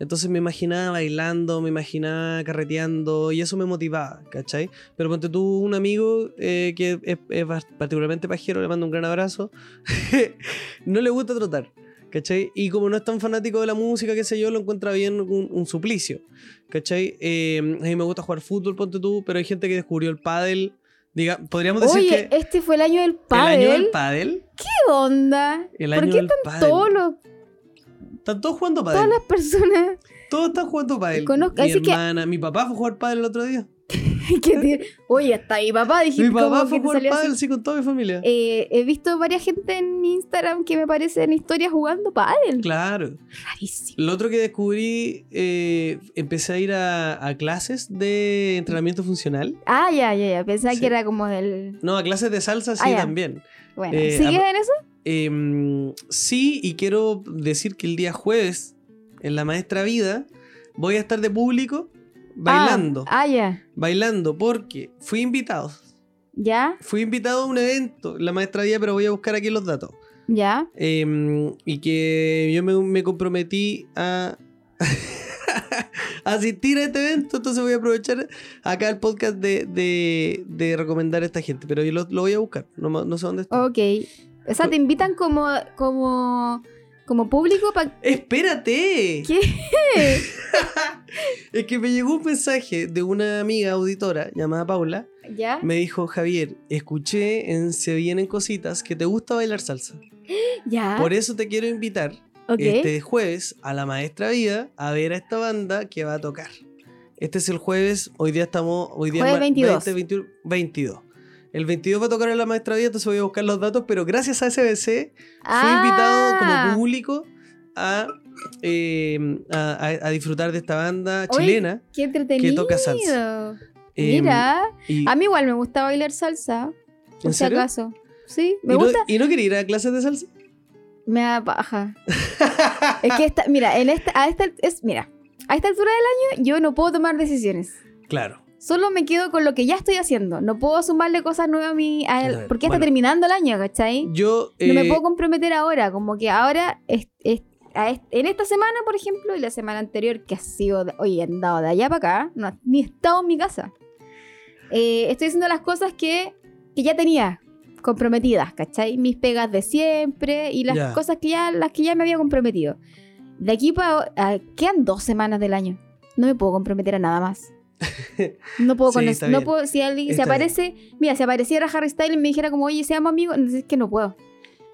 Entonces me imaginaba bailando, me imaginaba carreteando y eso me motivaba, ¿cachai? Pero ponte tú un amigo eh, que es, es particularmente pajero, le mando un gran abrazo, *laughs* no le gusta trotar, ¿cachai? Y como no es tan fanático de la música, qué sé yo, lo encuentra bien un, un suplicio, ¿cachai? Eh, a mí me gusta jugar fútbol, ponte tú, pero hay gente que descubrió el pádel, diga, podríamos decir Oye, que este fue el año del el pádel. año del pádel, ¿Qué onda? el ¿Por qué del están pádel. todos los, Están todos jugando todas pádel. las personas Todos están jugando pádel. Conozco- mi así que- hermana, mi papá fue a jugar pádel el otro día. *laughs* Oye, hasta mi papá dijiste Mi papá fue así. pádel, sí, con toda mi familia. Eh, he visto varias gente en Instagram que me parecen historias jugando pádel. Claro. Rarísimo. Lo otro que descubrí, eh, empecé a ir a, a clases de entrenamiento funcional. Ah, ya, ya, ya. Pensaba Sí. que era como del. No, a clases de salsa sí Ah, también. Bueno, Eh, ¿sigues a- en eso? Em, sí, y quiero decir que el día jueves, en la maestra vida, voy a estar de público bailando. Ah, ah, ya. Bailando, porque fui invitado. Ya, Fui invitado a un evento en la maestra vida, pero voy a buscar aquí los datos. ya. Em, y que yo me, me comprometí a *laughs* asistir a este evento, entonces voy a aprovechar acá el podcast de, de- de recomendar a esta gente, pero yo lo, lo voy a buscar, no sé dónde está. Ok. O sea, te invitan como, como, como público para. ¡Espérate! ¿Qué? *laughs* Es que me llegó un mensaje de una amiga auditora llamada Paula, ¿Ya? me dijo, Javier, escuché en Se Vienen Cositas que te gusta bailar salsa, ¿Ya? por eso te quiero invitar este jueves a la maestra vida a ver a esta banda que va a tocar. Este es el jueves, hoy día estamos, hoy día Jueves ma- 22. 20, 21, 22. El 22 va a tocar en la maestra vida, entonces voy a buscar los datos, pero gracias a SBC fui invitado Ah. como público a, eh, a, a- disfrutar de esta banda chilena. Qué entretenido. toca salsa. Eh, Mira. y- A mí igual me gusta bailar salsa. Por ¿En si serio? acaso. Sí, me ¿Y no, gusta. ¿Y no quería ir a clases de salsa? Me da paja. es que esta, mira, en esta, a esta, es, mira, a esta altura del año yo no puedo tomar decisiones. Claro. Solo me quedo con lo que ya estoy haciendo. No puedo sumarle cosas nuevas a mi. a- ver, porque ya bueno. está terminando el año, ¿cachai? Yo. no me eh, puedo comprometer ahora. Como que ahora, es- en esta semana, por ejemplo, y la semana anterior, que ha sido. de- oye, andado de allá para acá, no, ni he estado en mi casa. Eh, estoy haciendo las cosas que, que ya tenía comprometidas, ¿cachai? Mis pegas de siempre y las Ya. cosas que ya, las que ya me había comprometido. De aquí para... quedan dos semanas del año. No me puedo comprometer a nada más. *laughs* No puedo Sí, conocer, no bien. puedo, si alguien se aparece, mira, si apareciera Harry Styles y me dijera como, oye, seamos amigos, es que no puedo.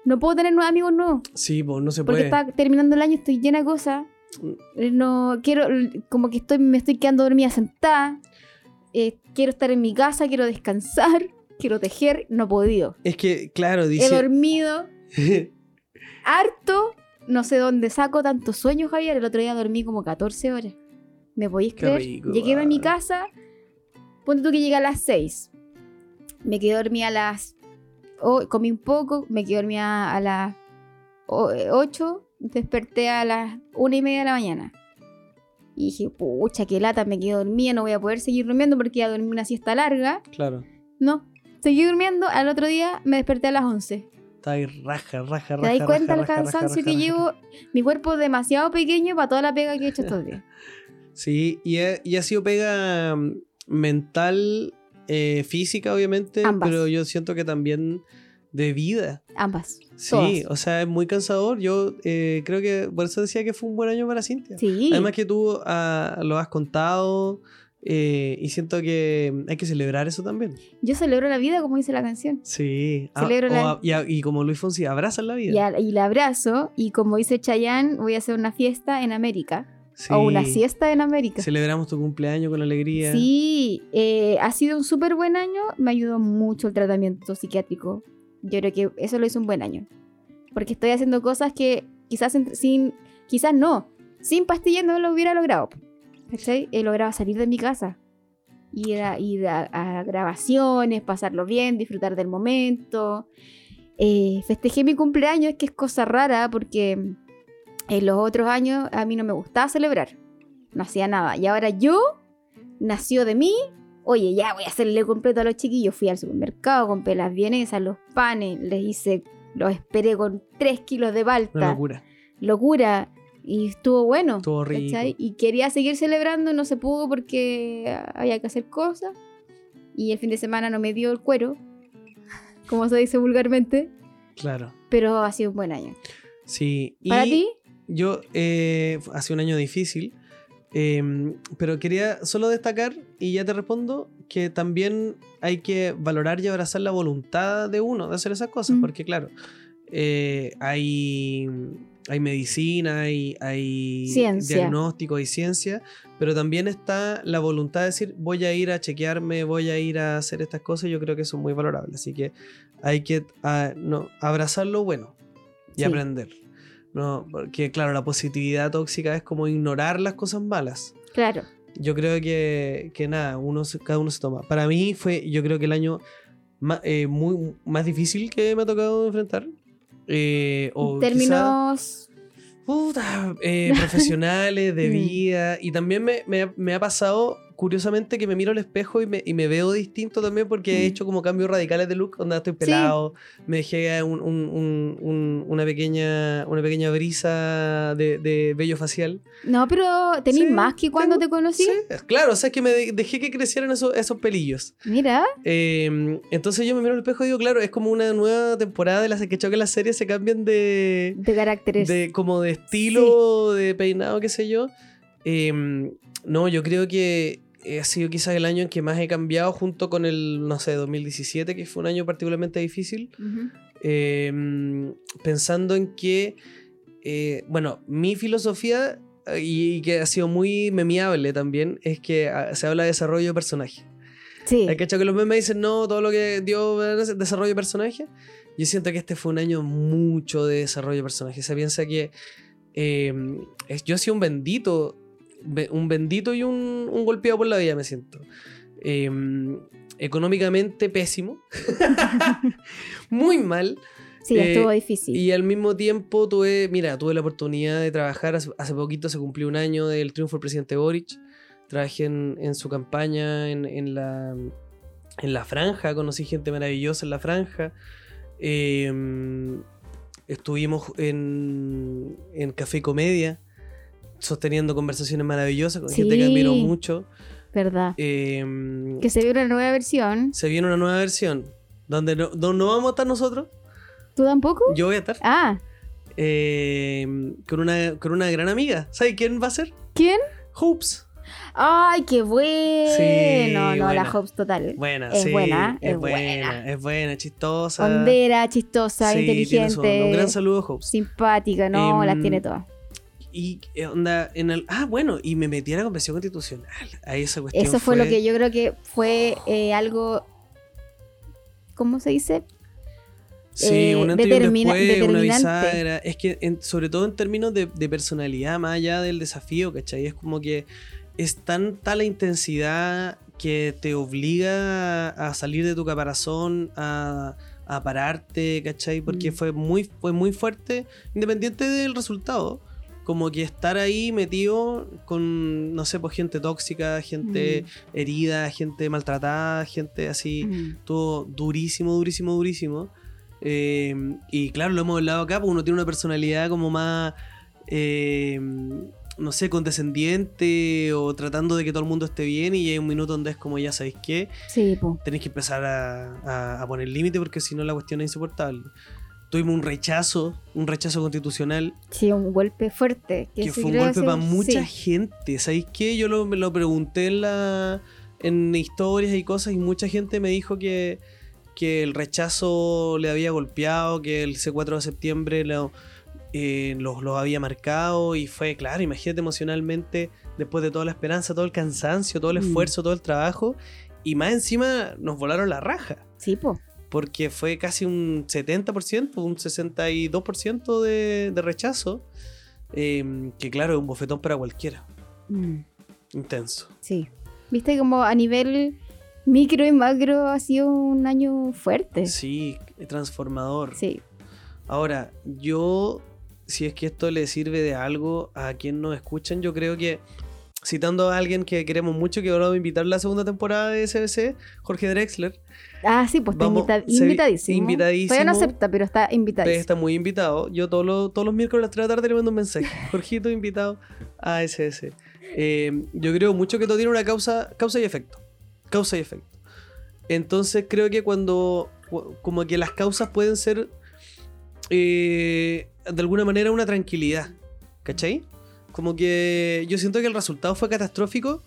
No puedo tener nuevos amigos nuevos. Sí, pues no se Porque puede. está terminando el año, estoy llena de cosas. Eh, No quiero, como que estoy, me estoy quedando dormida sentada. Eh, quiero estar en mi casa, quiero descansar, *laughs* quiero tejer. No he podido. Es que, claro, He dice. dormido *laughs* harto. No sé dónde saco tanto sueño, Javier. El otro día dormí como 14 horas. ¿Me podéis creer? rico, Llegué a mi casa. Ponte tú que llegué a las 6. Me quedé dormida a las. oh, comí un poco. Me quedé dormida a las 8. Desperté a las 1 y media de la mañana. Y dije, pucha, qué lata, me quedé dormida. No voy a poder seguir durmiendo porque ya dormí una siesta larga. claro. No. Seguí durmiendo. Al otro día me desperté a las 11. Está ahí raja, raja, raja. ¿Te das cuenta el cansancio que llevo? Mi cuerpo es demasiado pequeño para toda la pega que he hecho estos días. *laughs* Sí, y ha, y ha sido pega mm, mental, eh, física, obviamente, Ambas. pero yo siento que también de vida. Ambas. Sí, Todas. o sea, es muy cansador. Yo eh, creo que por eso decía que fue un buen año para Cintia. Sí. Además que tú ah, lo has contado eh, y siento que hay que celebrar eso también. Yo celebro la vida como dice la canción. Sí. Ah, Celebro la- a- y, a- y como Luis Fonsi, abrazan la vida. Y, a- y la abrazo. Y como dice Chayanne, voy a hacer una fiesta en América. Sí. O una siesta en América. Celebramos tu cumpleaños con alegría. Sí, eh, ha sido un súper buen año. Me ayudó mucho el tratamiento psiquiátrico. Yo creo que eso lo hizo un buen año. Porque estoy haciendo cosas que quizás sin, quizás no, sin pastillas no lo hubiera logrado. ¿Cachai? He logrado salir de mi casa. Ir a, ir a, a grabaciones, pasarlo bien, disfrutar del momento. Eh, festejé mi cumpleaños, que es cosa rara porque en los otros años a mí no me gustaba celebrar. No hacía nada. Y ahora yo nació de mí. Oye, ya voy a hacerle completo a los chiquillos. Fui al supermercado, compré las vienesas, los panes, les hice, los esperé con 3 kilos de Una palta. locura. Locura. Y estuvo bueno. Estuvo rico. ¿cachai? Y quería seguir celebrando, no se pudo porque había que hacer cosas. Y el fin de semana no me dio el cuero, como se dice vulgarmente. Claro. Pero ha sido un buen año. Sí. Y ¿Para ti? Yo, eh, hace un año difícil, eh, pero quería solo destacar, y ya te respondo, que también hay que valorar y abrazar la voluntad de uno de hacer esas cosas, Mm. porque claro, eh, hay, hay medicina, hay, hay Ciencia. diagnóstico, hay ciencia, pero también está la voluntad de decir, voy a ir a chequearme, voy a ir a hacer estas cosas, yo creo que es muy valorable, así que hay que ah, no, abrazar lo bueno y Sí. aprender. No, porque claro, la positividad tóxica es como ignorar las cosas malas. Claro. Yo creo que, que nada, uno cada uno se toma. Para mí fue, yo creo que el año ma- eh, muy, más difícil que me ha tocado enfrentar. Eh, o En quizá, términos. puta, eh, *laughs* profesionales, de vida. Y también me, me- me ha pasado, curiosamente, que me miro al espejo y me, y me veo distinto también porque he Mm. hecho como cambios radicales de look. Onda, estoy pelado, me dejé un- un- un- un- una, pequeña, una pequeña brisa de, de vello facial. No, pero tenéis Sí, más que cuando tengo- te conocí. Sí, claro, o sea, es que me de- dejé que crecieran esos, esos pelillos. Mira. Eh, entonces yo me miro al espejo y digo, claro, es como una nueva temporada de las que que las series se cambian de, De caracteres. de como de estilo, de peinado, qué sé yo. Eh, no, yo creo que ha sido quizás el año en que más he cambiado junto con el, no sé, 2017, que fue un año particularmente difícil. Ujú. Eh, pensando en que, eh, bueno, mi filosofía, eh, y que ha sido muy memeable también, es que ah, se habla de desarrollo de personaje. Sí. ¿Hay cachado que los memes dicen no, todo lo que dio es desarrollo de personaje? Yo siento que este fue un año mucho de desarrollo de personaje. Se piensa que eh, yo he sido un bendito, be- un bendito y un, un golpeado por la vida, me siento. Eh, económicamente pésimo, *laughs* muy mal. Sí, eh, estuvo difícil. Y al mismo tiempo tuve, mira, tuve la oportunidad de trabajar, hace, hace poquito se cumplió un año del triunfo del presidente Boric, trabajé en, en su campaña en, en la, en la franja, conocí gente maravillosa en la franja, eh, estuvimos en, en Café Comedia, sosteniendo conversaciones maravillosas con gente que admiro mucho. ¿Verdad? eh, Que se vio una nueva versión. se viene una nueva versión, donde no, no vamos a estar nosotros, ¿Tú tampoco? yo voy a estar. Ah, eh, con, una, con una gran amiga. ¿Sabes quién va a ser? ¿Quién? Hoops. Ay, qué bueno. Sí, no, no, buena. la Hobbs total. Buena, Es sí, buena, es, buena, buena. es buena, chistosa. Hondera, chistosa, Sí, inteligente, Un gran saludo, Hoops. simpática, no, Em, las tiene todas. Y onda, en el. Ah, bueno, y me metí a la convención constitucional. A esa cuestión. Eso fue, lo que yo creo que fue eh, algo. ¿Cómo se dice? Sí, eh, un antes y un determina- después, una determinante. bisagra. Es que, en- sobre todo en términos de, de personalidad, más allá del desafío, ¿cachai? Es como que es tanta la intensidad que te obliga a salir de tu caparazón, a, a pararte, ¿cachai? Porque Mm. fue, muy, fue muy fuerte, independiente del resultado. Como que estar ahí metido con, no sé, pues gente tóxica, gente herida, gente maltratada, gente así Mm. todo durísimo, durísimo, durísimo. Eh, y claro, lo hemos hablado acá, porque uno tiene una personalidad como más, eh, no sé, condescendiente o tratando de que todo el mundo esté bien y hay un minuto donde es como, ya sabéis qué, Sí, tenéis que empezar a, a- a poner límite porque si no la cuestión es insoportable. Tuvimos un rechazo, un rechazo constitucional Sí, un golpe fuerte. que fue un golpe para mucha Sí. gente. ¿Sabéis qué? Yo lo, me lo pregunté en, la, en historias y cosas y mucha gente me dijo que, que el rechazo le había golpeado, que el C4 de septiembre lo, eh, los, los había marcado y fue, claro, imagínate emocionalmente, después de toda la esperanza, todo el cansancio, todo el Mm. esfuerzo, todo el trabajo y más encima nos volaron la raja. Sí, po. Porque fue casi un 70%, un 62% de, de rechazo. eh, que claro, es un bofetón para cualquiera. Mm, Intenso. sí. Viste como a nivel micro y macro ha sido un año fuerte. Sí, transformador. Sí. Ahora, yo, si es que esto le sirve de algo a quien nos escuchan, yo creo que, citando a alguien que queremos mucho, que ahora a invitar la segunda temporada de SBC, Jorge Drexler, Ah, sí, pues está invita- invitadísimo. invitadísimo. Todavía no acepta, pero está invitadísimo. está muy invitado. Yo todos los, todos los miércoles a las 3 de la tarde le mando un mensaje. *laughs* Jorgito invitado a SS. Eh, yo creo mucho que todo tiene una causa, causa y efecto. Causa y efecto. Entonces creo que cuando, cu- como que las causas pueden ser eh, de alguna manera una tranquilidad. ¿Cachai? Como que yo siento que el resultado fue catastrófico,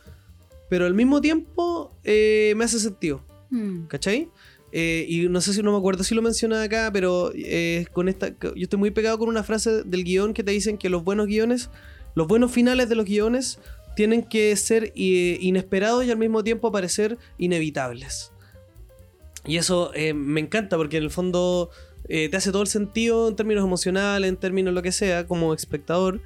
pero al mismo tiempo eh, me hace sentido. Mm. ¿Cachai? Eh, y no sé si no me acuerdo si lo mencioné acá, pero eh, con esta, yo estoy muy pegado con una frase del guion que te dicen que los buenos guiones, los buenos finales de los guiones tienen que ser eh, inesperados y al mismo tiempo parecer inevitables. Y eso me encanta porque en el fondo te hace todo el sentido en términos emocionales, en términos lo que sea, como espectador.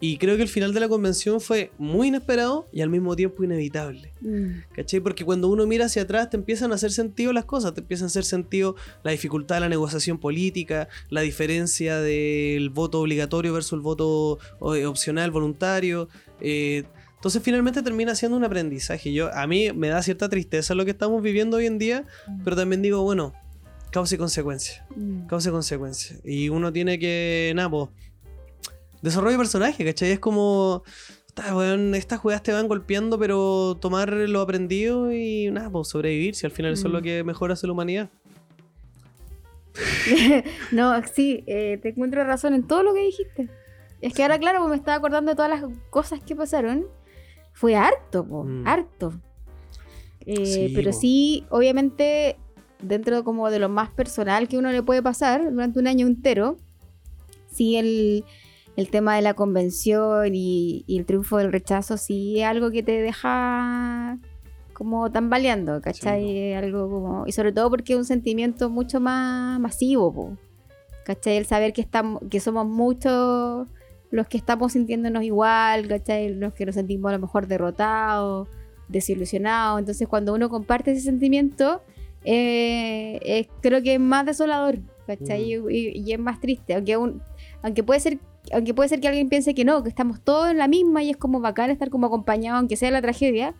Y creo que el final de la convención fue muy inesperado y al mismo tiempo inevitable. Mm. ¿Cachai? Porque cuando uno mira hacia atrás te empiezan a hacer sentido las cosas, te empiezan a hacer sentido la dificultad de la negociación política, la diferencia del voto obligatorio versus el voto eh, opcional, voluntario. eh, entonces finalmente termina siendo un aprendizaje. Yo, a mí me da cierta tristeza lo que estamos viviendo hoy en día, pero también digo, bueno, causa y consecuencia. Mm. Causa y consecuencia. Y uno tiene que, nada, pues, desarrollo de personaje, ¿cachai? Es como, "Puta, weón, estas juegas te van golpeando, pero tomar lo aprendido y, nada, pues, sobrevivir, si al final eso es lo Mm. que mejora hace la humanidad. *laughs* no, sí, eh, te encuentro razón en todo lo que dijiste. Es que ahora, claro, pues me estaba acordando de todas las cosas que pasaron. Fue harto, po, Mm. harto. Eh, Sí, pero po. sí, obviamente, dentro como de lo más personal que uno le puede pasar durante un año entero, sí el, el tema de la convención y, y el triunfo del rechazo, sí es algo que te deja como tambaleando, ¿cachai? Sí, algo como... Y sobre todo porque es un sentimiento mucho más masivo, po, ¿cachai? El saber que, estamos, que somos muchos los que estamos sintiéndonos igual, ¿cachai? Los que nos sentimos a lo mejor derrotados, desilusionados. Entonces cuando uno comparte ese sentimiento, eh, creo que es más desolador, ¿cachai? Mm. Y, y- y es más triste, aunque, un, aunque puede ser... Aunque puede ser que alguien piense que no, que estamos todos en la misma y es como bacán estar como acompañado, aunque sea la tragedia.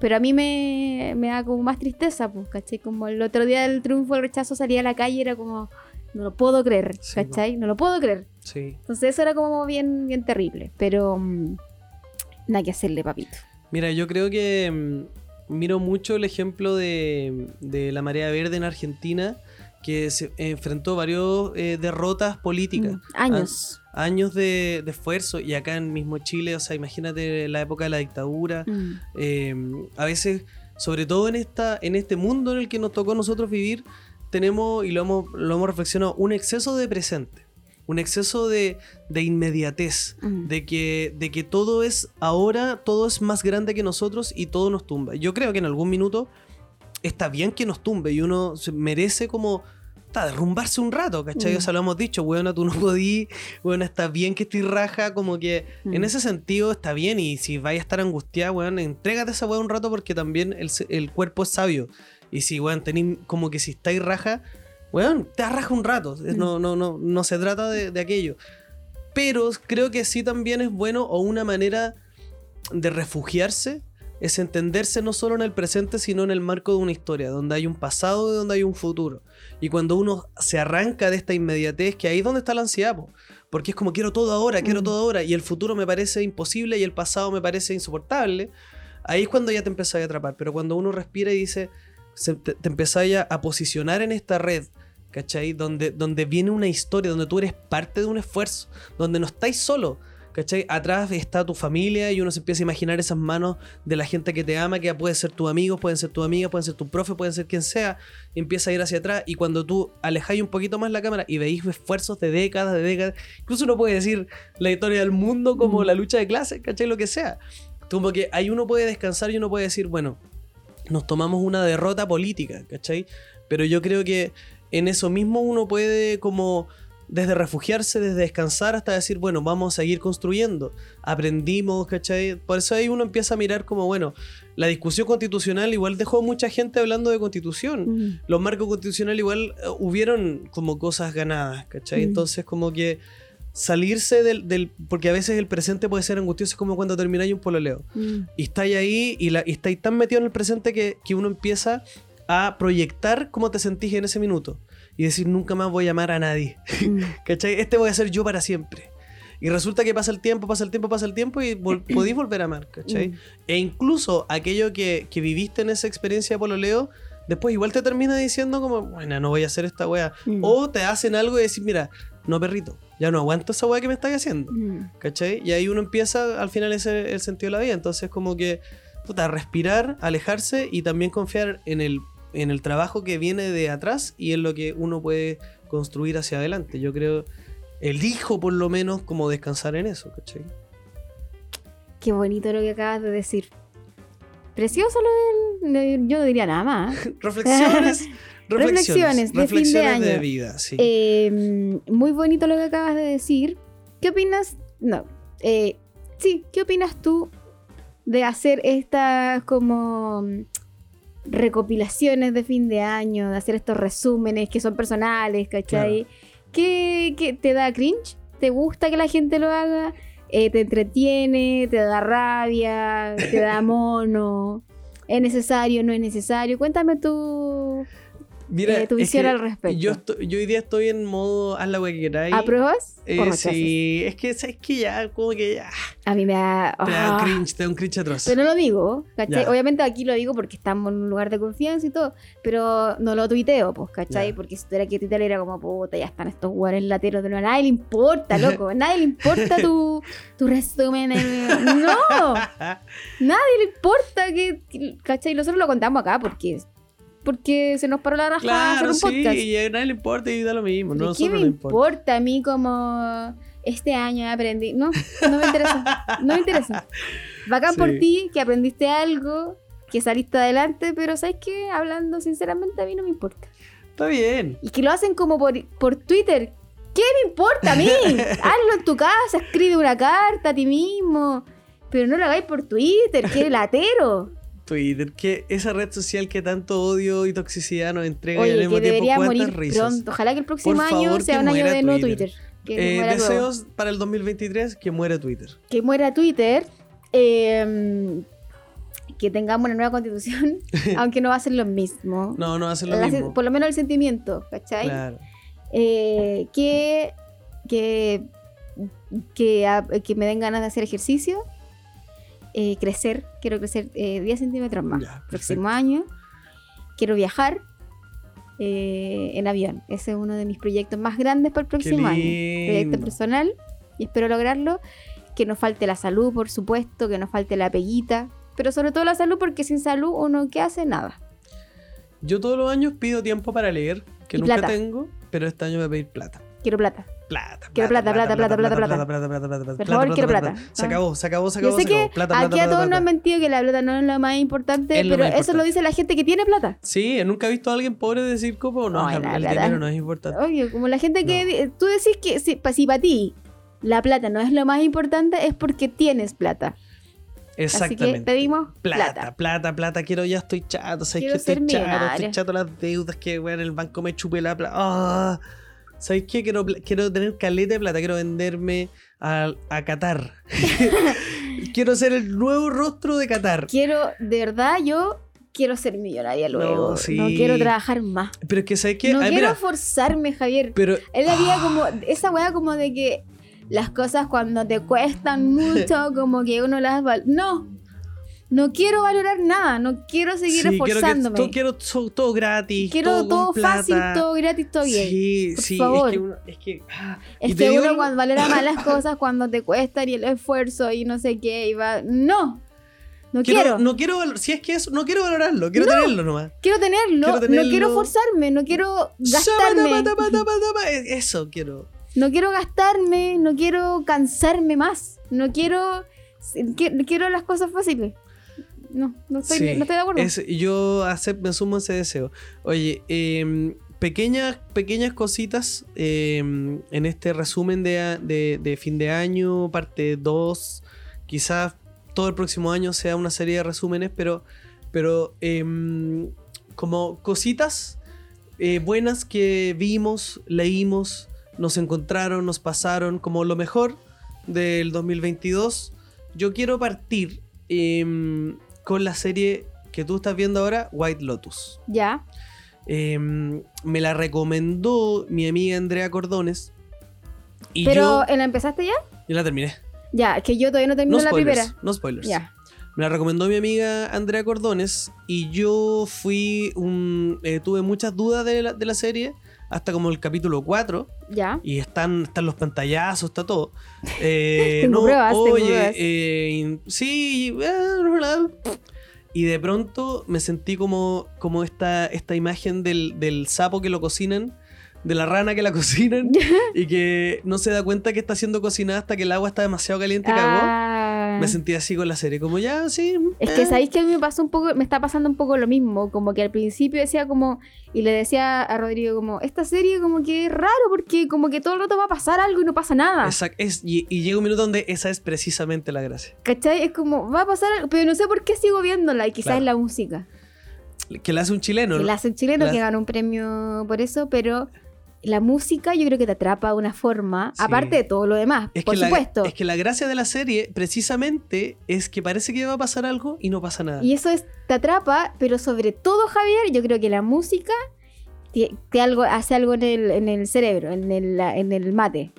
Pero a mí me, me da como más tristeza, pues, ¿cachai? Como el otro día del triunfo del rechazo salía a la calle y era como, no lo puedo creer, Sí, ¿cachai? No lo puedo creer. Sí. Entonces eso era como bien, bien terrible. Pero mm, nada que hacerle, papito. Mira, yo creo que mm, miro mucho el ejemplo de, de la marea verde en Argentina que se enfrentó varios eh, derrotas políticas. Mm, años. Años de, de esfuerzo y acá en mismo Chile, o sea, imagínate la época de la dictadura, Mm. eh, a veces, sobre todo en, esta, en este mundo en el que nos tocó nosotros vivir, tenemos, y lo hemos, lo hemos reflexionado, un exceso de presente, un exceso de, de inmediatez, Mm. de que, de que todo es ahora, todo es más grande que nosotros y todo nos tumba. Yo creo que en algún minuto está bien que nos tumbe y uno merece como ta, derrumbarse un rato, ¿cachai? Mm. O sea, lo hemos dicho, weona, tú no *laughs* podí, weona, está bien que estés raja, como que Mm. en ese sentido está bien y si vais a estar angustiada, weón, entrégate a esa weón un rato porque también el, el cuerpo es sabio. Y si, weón, tenéis como que si estáis raja, weón, te raja un rato. Mm. No, no, no, no se trata de, de aquello. Pero creo que sí también es bueno o una manera de refugiarse es entenderse no solo en el presente, sino en el marco de una historia, donde hay un pasado y donde hay un futuro. Y cuando uno se arranca de esta inmediatez, que ahí es donde está la ansiedad, po. porque es como quiero todo ahora, quiero Mm. todo ahora, y el futuro me parece imposible y el pasado me parece insoportable, ahí es cuando ya te empezás a atrapar. Pero cuando uno respira y dice, se- te, te a posicionar en esta red, ¿cachai? Donde, donde viene una historia, donde tú eres parte de un esfuerzo, donde no estáis solo. ¿Cachai? Atrás está tu familia y uno se empieza a imaginar esas manos de la gente que te ama, que puede ser tus amigos, pueden ser tus amigas, pueden ser tu profe, pueden ser quien sea. Y empieza a ir hacia atrás y cuando tú alejáis un poquito más la cámara y veis esfuerzos de décadas, de décadas, incluso uno puede decir la historia del mundo como Mm. la lucha de clases, ¿cachai? Lo que sea. Como que ahí uno puede descansar y uno puede decir, bueno, nos tomamos una derrota política, ¿cachai? Pero yo creo que en eso mismo uno puede como desde refugiarse, desde descansar hasta decir, bueno, vamos a seguir construyendo. Aprendimos, ¿cachai? Por eso ahí uno empieza a mirar como, bueno, la discusión constitucional igual dejó mucha gente hablando de constitución. Los marcos constitucionales igual eh, hubieron como cosas ganadas, ¿cachai? Entonces como que salirse del, del... Porque a veces el presente puede ser angustioso, es como cuando termináis un pololeo y estáis ahí y, la, y estáis tan metido en el presente que, que uno empieza a proyectar cómo te sentís en ese minuto y decir nunca más voy a amar a nadie. Mm. *laughs* ¿Cachai? Este voy a ser yo para siempre. Y resulta que pasa el tiempo, pasa el tiempo, pasa el tiempo y vol- *clears throat* podéis volver a amar, ¿cachai? Mm. E incluso aquello que, que viviste en esa experiencia de pololeo, después igual te termina diciendo como, bueno, no voy a hacer esta wea. Mm. O te hacen algo y decís, mira, no perrito, ya no aguanto esa wea que me estáis haciendo. Mm. ¿Cachai? Y ahí uno empieza, al final, ese el sentido de la vida. Entonces, como que, puta, respirar, alejarse y también confiar en el, en el trabajo que viene de atrás y en lo que uno puede construir hacia adelante. Yo creo, elijo por lo menos como descansar en eso, ¿cachai? Qué bonito lo que acabas de decir. Precioso lo del. Yo no diría nada más. *laughs* Reflexiones. *laughs* Reflexiones de fin de reflexiones de año. vida, sí. Eh, muy bonito lo que acabas de decir. ¿Qué opinas? No. eh, sí, ¿qué opinas tú de hacer estas como recopilaciones de fin de año, de hacer estos resúmenes que son personales, ¿cachai? ¿Qué, qué te da cringe? ¿Te gusta que la gente lo haga? Eh, ¿Te entretiene? ¿Te da rabia? ¿Te da *laughs* mono? ¿Es necesario? ¿No es necesario? Cuéntame tú Mira, eh, tu visión que al respecto. Yo, estoy- yo hoy día estoy en modo haz la wea que queráis. ¿Apruebas Eh, o sí, es que sabes que ya, como que ya. A mí me da... Te da ah, cringe, te da un cringe atroz. Pero no lo digo, ¿cachai? Ya. Obviamente aquí lo digo porque estamos en un lugar de confianza y todo, pero no lo tuiteo, pues, ¿cachai? Ya. Porque si tuviera que tuitear era como, puta, ya están estos hueones lateros de nuevo. A nadie le importa, loco. A nadie le importa tu, *laughs* tu resumen. en- No, *laughs* nadie le importa que, que- ¿cachai? Nosotros lo contamos acá porque, porque se nos paró la raja hacer Claro, un sí, podcast. y a nadie le importa y da lo mismo. No, ¿De a ¿Qué me no importa. importa a mí como este año aprendí? No, no me interesa. No me interesa. *laughs* Bacán por ti, que aprendiste algo, que saliste adelante, pero ¿sabes qué? Hablando sinceramente, a mí no me importa. Está bien. Y que lo hacen como por, por Twitter. ¿Qué me importa a mí? *laughs* Hazlo en tu casa, escribe una carta a ti mismo. Pero no lo hagáis por Twitter, qué *laughs* latero. Twitter, que esa red social que tanto odio y toxicidad nos entrega y al Oye, mismo tiempo cuántas morir risas. pronto. Ojalá que el próximo Por año favor, sea un año de no Twitter. Twitter. Que Eh, todo. deseos para el 2023 que muera Twitter. que muera Twitter, eh, que tengamos una nueva constitución, *laughs* aunque no va a ser lo mismo. No, no va a ser lo La- mismo. por lo menos el sentimiento, ¿cachai? Claro. Eh, que, que, que, a- que me den ganas de hacer ejercicio, eh, crecer, quiero crecer eh, 10 centímetros más. Ya, Próximo año, quiero viajar, eh, en avión. Ese es uno de mis proyectos más grandes para el próximo año. Proyecto personal y espero lograrlo. Que nos falte la salud, por supuesto, que nos falte la peguita, pero sobre todo la salud porque sin salud uno que hace nada. Yo todos los años pido tiempo para leer, que Y nunca plata. tengo, pero este año voy a pedir plata. Quiero plata. Plata, Quiero plata, plata, plata, plata, plata. plata, plata, plata, plata, Por plata, favor, quiero plata. Se acabó, se acabó, se Yo acabó, sé se que aquí a todos nos han mentido que la plata no es lo más importante, pero eso lo dice la gente que tiene plata. Sí, nunca he visto a alguien pobre decir como no, el dinero no es importante. Oye, como la gente que tú decís que si, pa- si para ti la plata no es lo más importante es porque tienes plata. Así que Exactamente. pedimos Plata, plata. plata, plata, quiero ya estoy chato, ¿sabes que estoy chato? Estoy chato las deudas que weón, el banco me chupe la plata. Ah, ¿Sabes qué? Quiero, quiero tener caleta de plata, quiero venderme a, a Qatar. *laughs* *laughs* quiero ser el nuevo rostro de Qatar. Quiero, de verdad, yo quiero ser millonaria luego. No, sí. quiero trabajar más. Pero es que, ¿sabes qué? No Ah, quiero mira, forzarme, Javier. pero Es la vida Ah. como, esa weá como de que las cosas cuando te cuestan *laughs* mucho, como que uno las No, no quiero valorar nada, no quiero seguir sí, quiero que esforzándome. todo, quiero so- todo gratis. Quiero todo, todo, fácil, todo gratis, todo bien. Sí, Por sí, favor. es que uno, es que, ah, Es que uno cuando valora más las *laughs* cosas cuando te cuestan y el esfuerzo y no sé qué, y va. No, no quiero, quiero. no quiero, si es que eso, no quiero valorarlo, quiero No. tenerlo nomás. Quiero tenerlo, Quiero tenerlo. no quiero forzarme, no quiero gastarme. Eso quiero. No quiero gastarme, no quiero cansarme más, no quiero. qui- Quiero las cosas fáciles. No, no estoy, Sí, no estoy de acuerdo. Es- yo acep- me sumo a ese deseo. Oye, em, pequeñas, pequeñas cositas em, en este resumen de, de- de fin de año, parte 2. Quizás todo el próximo año sea una serie de resúmenes, pero, pero em, como cositas eh, buenas que vimos, leímos, nos encontraron, nos pasaron, como lo mejor del 2022. Yo quiero partir con la serie que tú estás viendo ahora, White Lotus. Ya. Em, me la recomendó mi amiga Andrea Cordones. Y Pero, yo, ¿la empezaste ya? yo la terminé. Ya, es que yo todavía no termino No la spoilers. primera. No spoilers. Ya. Me la recomendó mi amiga Andrea Cordones y yo fui un... eh, tuve muchas dudas de la, de la serie hasta como el capítulo 4 Ya. y están, están los pantallazos, está todo. *laughs* Eh, pruebas, tengo oye, eh, sí, eh, y de pronto me sentí como, como esta, esta imagen del, del sapo que lo cocinan, de la rana que la *laughs* cocinan y que no se da cuenta que está siendo cocinada hasta que el agua está demasiado caliente y cagó. Me sentí así con la serie, como ya, sí. Es que eh. sabéis que a mí me pasó un poco, me está pasando un poco lo mismo, como que al principio decía como, y le decía a Rodrigo como, esta serie como que es raro porque como que todo el rato va a pasar algo y no pasa nada. Exact- es- y, y llega un minuto donde esa es precisamente la gracia. ¿Cachai? Es como, va a pasar algo, pero no sé por qué sigo viéndola y quizás Claro. es la música. Que la hace un chileno. Que ¿no? la hace un chileno La- que ganó un premio por eso, pero la música yo creo que te atrapa de una forma, Sí. aparte de todo lo demás, Es por que, la, supuesto. es que la gracia de la serie, precisamente, es que parece que va a pasar algo y no pasa nada. Y eso es, te atrapa, pero sobre todo, Javier, yo creo que la música te, te algo, hace algo en el, en el cerebro, en el, en el mate.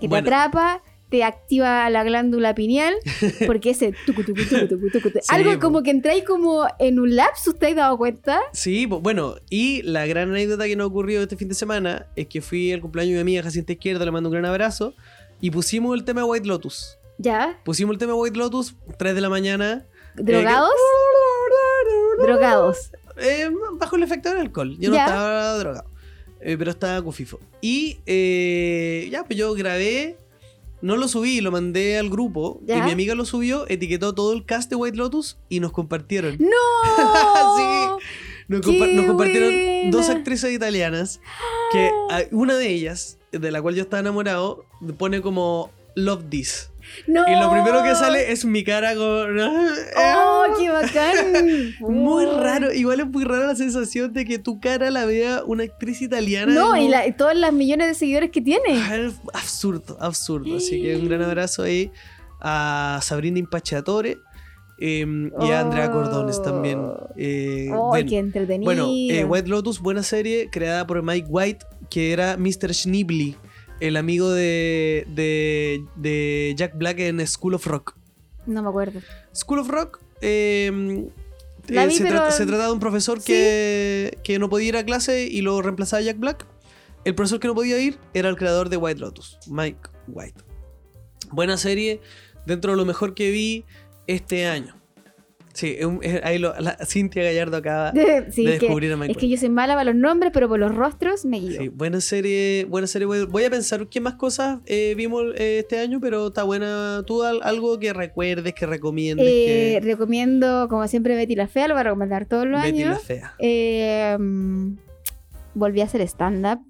Que Bueno. te atrapa, te activa la glándula pineal, *laughs* porque ese tucu, tucu, tucu, tucu, tucu, tucu, Sí, algo como que entráis como en un lapsus, ¿te has dado cuenta? Sí, bu- bueno, y la gran anécdota que nos ocurrió este fin de semana es que fui al cumpleaños de mi amiga Jacinta Izquierda, le mando un gran abrazo, y pusimos el tema White Lotus. ¿Ya? Pusimos el tema White Lotus, 3 de la mañana. ¿Drogados? Eh, Drogados. Eh, bajo el efecto del alcohol. Yo Ya. no estaba drogado. Eh, pero estaba cufifo. Y ya, pues yo grabé. No lo subí, lo mandé al grupo. Ya. Y mi amiga lo subió, etiquetó todo el cast de White Lotus y nos compartieron. ¡No! *laughs* Sí. Nos, ¡Qué compa- nos compartieron buena! dos actrices italianas. Que *gasps* ah, una de ellas, de la cual yo estaba enamorado, pone como Love This. ¡No! Y lo primero que sale es mi cara con. ¡Oh, *laughs* qué bacán! Muy Oh. raro, igual es muy rara la sensación de que tu cara la vea una actriz italiana. No, y, la- y todas las millones de seguidores que tiene. Ah, absurdo, absurdo. Así que un gran abrazo ahí a Sabrina Impacciatore em, y a Andrea Cordones también. Eh, ¡Oh, bueno, qué entretenido! bueno, eh, White Lotus, buena serie creada por Mike White, que era Mr. Schneebly, el amigo de, de, de Jack Black en School of Rock. No me acuerdo. School of Rock, eh, La Eh, vi, se, pero- trata, se trata de un profesor Sí. que, que no podía ir a clase y lo reemplazaba Jack Black. El profesor que no podía ir era el creador de White Lotus, Mike White. Buena serie, dentro de lo mejor que vi este año. Sí, es un- es- ahí lo, la, Cintia Gallardo acaba sí, de que, descubrir a Mike es que yo soy mala para los nombres, pero por los rostros me guío. Sí, buena serie, buena serie. Voy a pensar qué más cosas eh, vimos eh, este año, pero está buena. ¿Tú al- algo que recuerdes, que recomiendes? Eh, que... recomiendo, como siempre, Betty la Fea, lo voy a recomendar todos los Betty la años. fea. Eh, mm, volví a hacer stand-up.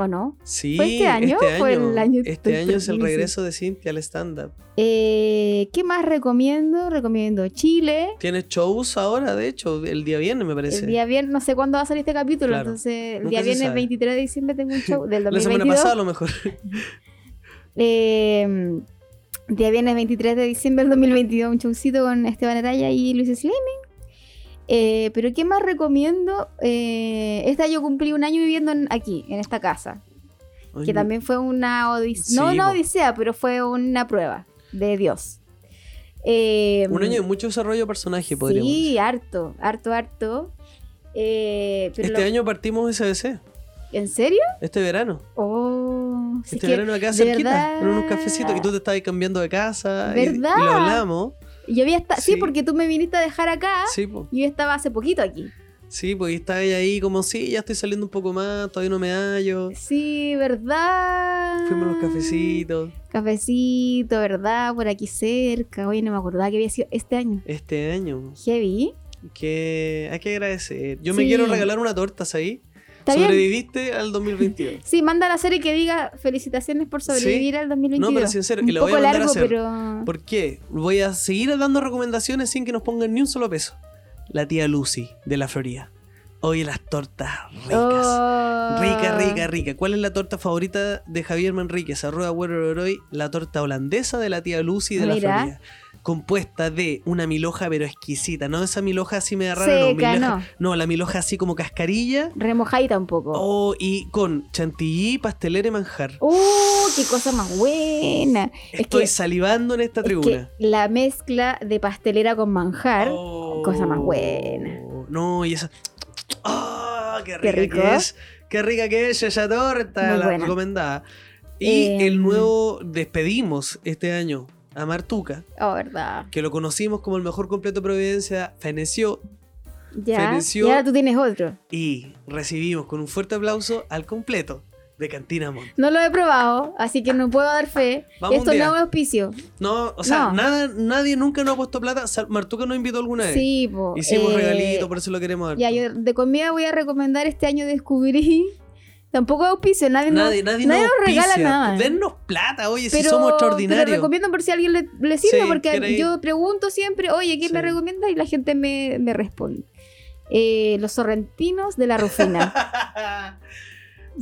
¿O no? Sí, ¿Fue este año o fue el año? Este año es el regreso de Cintia al stand-up. Eh, ¿Qué más recomiendo? Recomiendo Chile. Tienes shows ahora, de hecho, el día viernes me parece. El día viernes, no sé cuándo va a salir este capítulo, Claro. entonces el Nunca día viernes sabe. 23 de diciembre tengo un show *laughs* del La 2022. semana pasada a lo mejor. *laughs* Eh, día viernes 23 de diciembre del 2022, un showcito con Esteban Araya y Luis Sliming. Eh, pero ¿qué más recomiendo? Eh, este año cumplí un año viviendo en- aquí, en esta casa. Que también fue una odisea. no Sí, una odisea, pero fue una prueba de Dios. Eh, Un año de mucho desarrollo de personaje, podríamos decir. Sí, harto, harto, harto. Eh, pero Este lo- año partimos SBC, ¿En serio? este verano. Oh, Este verano acá cerquita, verdad- en unos cafecitos. Y tú te estabas cambiando de casa. y- Y, ¿Verdad? lo hablamos. Yo había esta- sí. Sí. porque tú me viniste a dejar acá Sí, po. y yo estaba hace poquito aquí. Sí, pues y estaba ella ahí como, sí, ya estoy saliendo un poco más, todavía no me hallo. Sí, ¿verdad? Fuimos a los cafecitos. Cafecito, ¿verdad? Por aquí cerca. Oye, no me acordaba que había sido este año. Este año, Heavy. que hay que agradecer. Yo me quiero regalar una torta, ahí. Sobreviviste al 2022. *laughs* Sí, manda la serie que diga felicitaciones por sobrevivir al 2022. No, pero sincero, un y la voy a mandar a largo, hacer. pero... ¿Por qué? Voy a seguir dando recomendaciones sin que nos pongan ni un solo peso. La tía Lucy, de la Florida. Oye, las tortas ricas. Oh. Rica, rica, rica. ¿Cuál es la torta favorita de Javier Manríquez? Arroba Werororoy, la torta holandesa de la tía Lucy de la. Florida. Compuesta de una miloja pero exquisita. No esa miloja así media rara, no, miloja- no. la miloja así como cascarilla. Remojadita un poco. Oh, y con chantilly, pastelera y manjar. ¡Uh! ¡Qué cosa más buena! es Estoy que- salivando en esta Es que tribuna. la mezcla de pastelera con manjar. Oh, cosa más buena. No, y esa. ¡Ah! ¡Qué rica Qué rico. que es! ¡Qué rica que es esa torta! Muy la buena. recomendada. Y Eh, el nuevo despedimos este año a Martuca, Oh, verdad. que lo conocimos como el mejor completo de Providencia, feneció Ya. Feneció. Y ahora tú tienes otro. y recibimos con un fuerte aplauso al completo de Cantina Mont. No lo he probado, así que no puedo dar fe. Vamos Esto no es auspicio. No, o sea, No. nada, nadie nunca nos ha puesto plata. Martuca nos invitó alguna vez. Sí, po. Hicimos eh, regalito, por eso lo queremos dar. Ya, yo de comida voy a recomendar este año descubrí. Tampoco auspicio, nadie, no- Nadie, nadie, nadie nos nos regala nada. Dennos plata, oye, si pero, somos pero extraordinarios. recomiendo por si a alguien le, le sirve, Sí, porque yo pregunto siempre, oye, ¿quién me Sí. recomienda? Y la gente me, me responde. Eh, los sorrentinos de la Rufina. *laughs*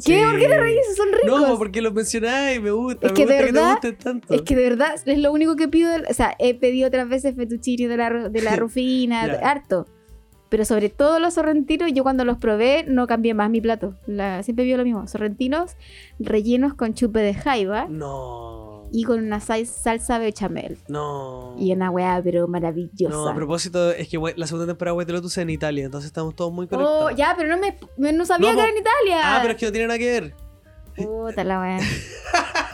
¿Qué? ¿Por qué te reís? Son ricos. No, porque los mencionáis, me gusta. Es me que gusta de que te verdad- tanto. Es que de verdad es lo único que pido. O sea, he pedido otras veces fettuccine de la, de la *laughs* Rufina, harto. Pero sobre todo los sorrentinos, yo cuando los probé no cambié más mi plato. La- siempre pido lo mismo. Sorrentinos rellenos con chupe de jaiba No. y con una sal- salsa bechamel. No. Y una weá, pero maravillosa. No, a propósito, es que la segunda temporada de Lotus es en Italia, entonces estamos todos muy conectados. Oh, ya, pero no me, me- no sabía No, que era en Italia. Ah, pero es que no tiene nada que ver. Puta la weá. *laughs*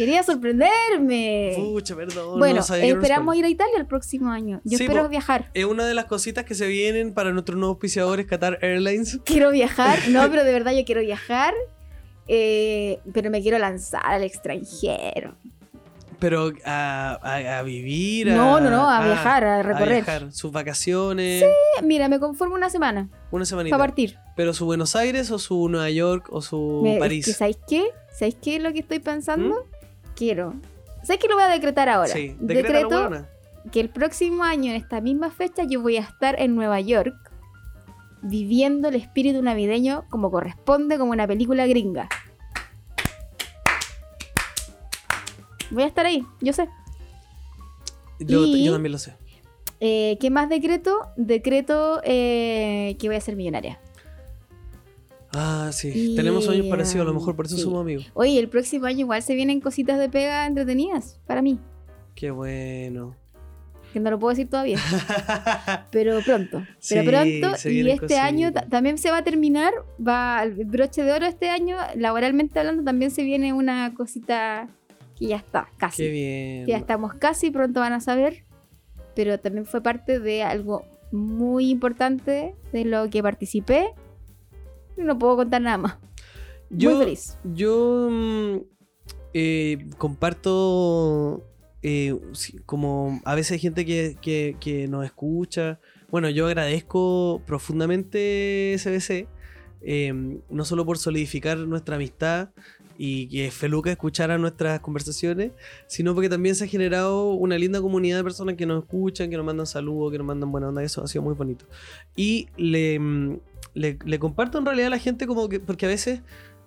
Quería sorprenderme. Pucha, perdón. bueno, no esperamos ir a Italia el próximo año. Yo Sí, espero po. viajar. Es una de las cositas que se vienen para nuestros nuevos auspiciadores, Qatar Airlines. Quiero viajar. *laughs* No, pero de verdad yo quiero viajar. eh, pero me quiero lanzar al extranjero. Pero a, a- a vivir, a, No, no, no, a ah, viajar, a recorrer. viajar. Sus vacaciones, Eh, Mira, me conformo una semana una semanita. para partir. Pero su Buenos Aires o su Nueva York o su Me- es París. que, ¿Sabéis qué? ¿Sabéis qué es lo que estoy pensando? Quiero. ¿Sabéis qué lo voy a decretar ahora? Sí, Decreto huevona. que el próximo año, en esta misma fecha, yo voy a estar en Nueva York viviendo el espíritu navideño como corresponde, como una película gringa. Voy a estar ahí, yo sé. Yo, Y- yo también lo sé. Eh, ¿Qué más decreto? Decreto eh, que voy a ser millonaria. Ah, sí. Y, Tenemos sueños parecidos, a lo mejor por eso sí. somos amigos. Oye, el próximo año igual se vienen cositas de pega entretenidas para mí. Qué bueno. que no lo puedo decir todavía. *laughs* pero pronto. Pero Sí, pronto. Y este año cositas. también se va a terminar. Va el broche de oro este año. Laboralmente hablando, también se viene una cosita que ya está, casi. Qué bien. que ya estamos casi, pronto van a saber, pero también fue parte de algo muy importante de lo que participé. No puedo contar nada más. Yo, muy feliz. Yo mm, eh, comparto eh, como a veces hay gente que, que- que nos escucha. Bueno, yo agradezco profundamente SBC, eh, no solo por solidificar nuestra amistad y que Feluca escuchara nuestras conversaciones, sino porque también se ha generado una linda comunidad de personas que nos escuchan, que nos mandan saludos, que nos mandan buena onda, eso ha sido muy bonito. Y le, mm, le, le comparto en realidad a la gente como que, porque a veces